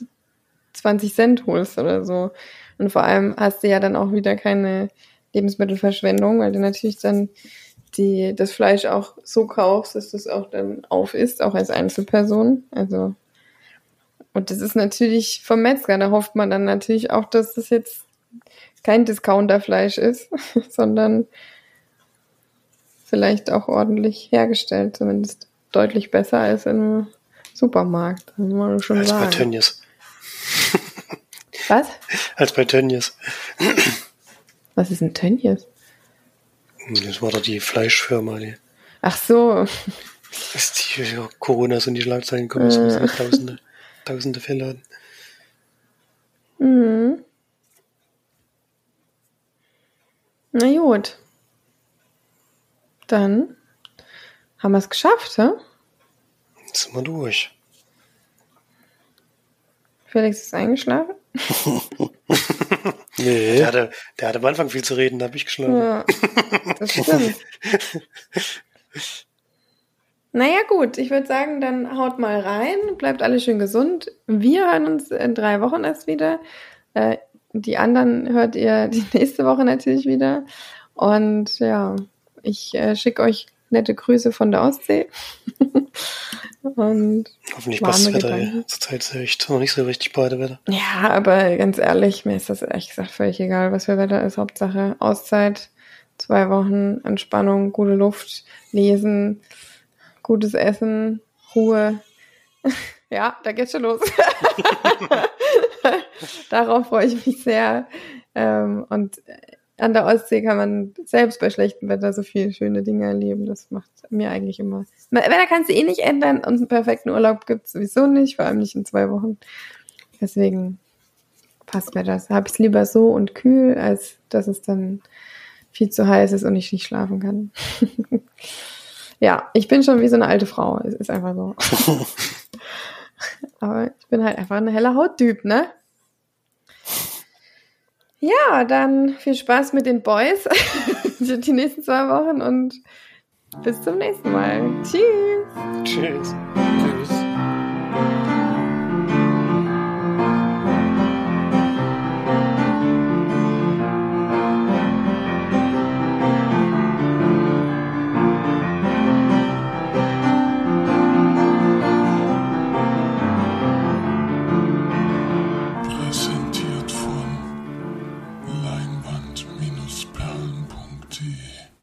20 Cent holst oder so. Und vor allem hast du ja dann auch wieder keine Lebensmittelverschwendung, weil du natürlich dann die, das Fleisch auch so kaufst, dass du es auch dann auf isst, auch als Einzelperson. Also, und das ist natürlich vom Metzger, da hofft man dann natürlich auch, dass das jetzt kein Discounterfleisch ist, sondern vielleicht auch ordentlich hergestellt, zumindest deutlich besser als im Supermarkt. Das muss man schon als sagen. bei Tönnies. Was? Als bei Tönnies. Was ist ein Tönnies? Das war doch die Fleischfirma. Die Ach so. Ist die ja, Corona sind die Schlagzeilen gekommen, äh. tausende, tausende Fälle hatten. Mhm. Na gut. Dann Haben wir es geschafft, hä? Jetzt sind wir durch. Felix ist eingeschlafen? nee. Der hatte, der hatte am Anfang viel zu reden, da habe ich geschlafen. Ja, das stimmt. naja, gut, ich würde sagen, dann haut mal rein, bleibt alle schön gesund. Wir hören uns in drei Wochen erst wieder. Äh, die anderen hört ihr die nächste Woche natürlich wieder. Und ja, ich äh, schicke euch nette Grüße von der Ostsee. Und Hoffentlich passt das Wetter. Ja. Zurzeit ist echt noch nicht so richtig Badewetter. Ja, aber ganz ehrlich, mir ist das ehrlich gesagt völlig egal, was für Wetter ist. Hauptsache Auszeit, zwei Wochen Entspannung, gute Luft, lesen, gutes Essen, Ruhe. ja, da geht's schon los. Darauf freue ich mich sehr. Ähm, und an der Ostsee kann man selbst bei schlechtem Wetter so viele schöne Dinge erleben. Das macht mir eigentlich immer. Wetter kannst du eh nicht ändern und einen perfekten Urlaub gibt es sowieso nicht, vor allem nicht in zwei Wochen. Deswegen passt mir das. Habe ich es lieber so und kühl, als dass es dann viel zu heiß ist und ich nicht schlafen kann. ja, ich bin schon wie so eine alte Frau. Es ist einfach so. Aber ich bin halt einfach ein heller Hauttyp, ne? Ja, dann viel Spaß mit den Boys die nächsten zwei Wochen und bis zum nächsten Mal. Tschüss. Tschüss. Tschüss.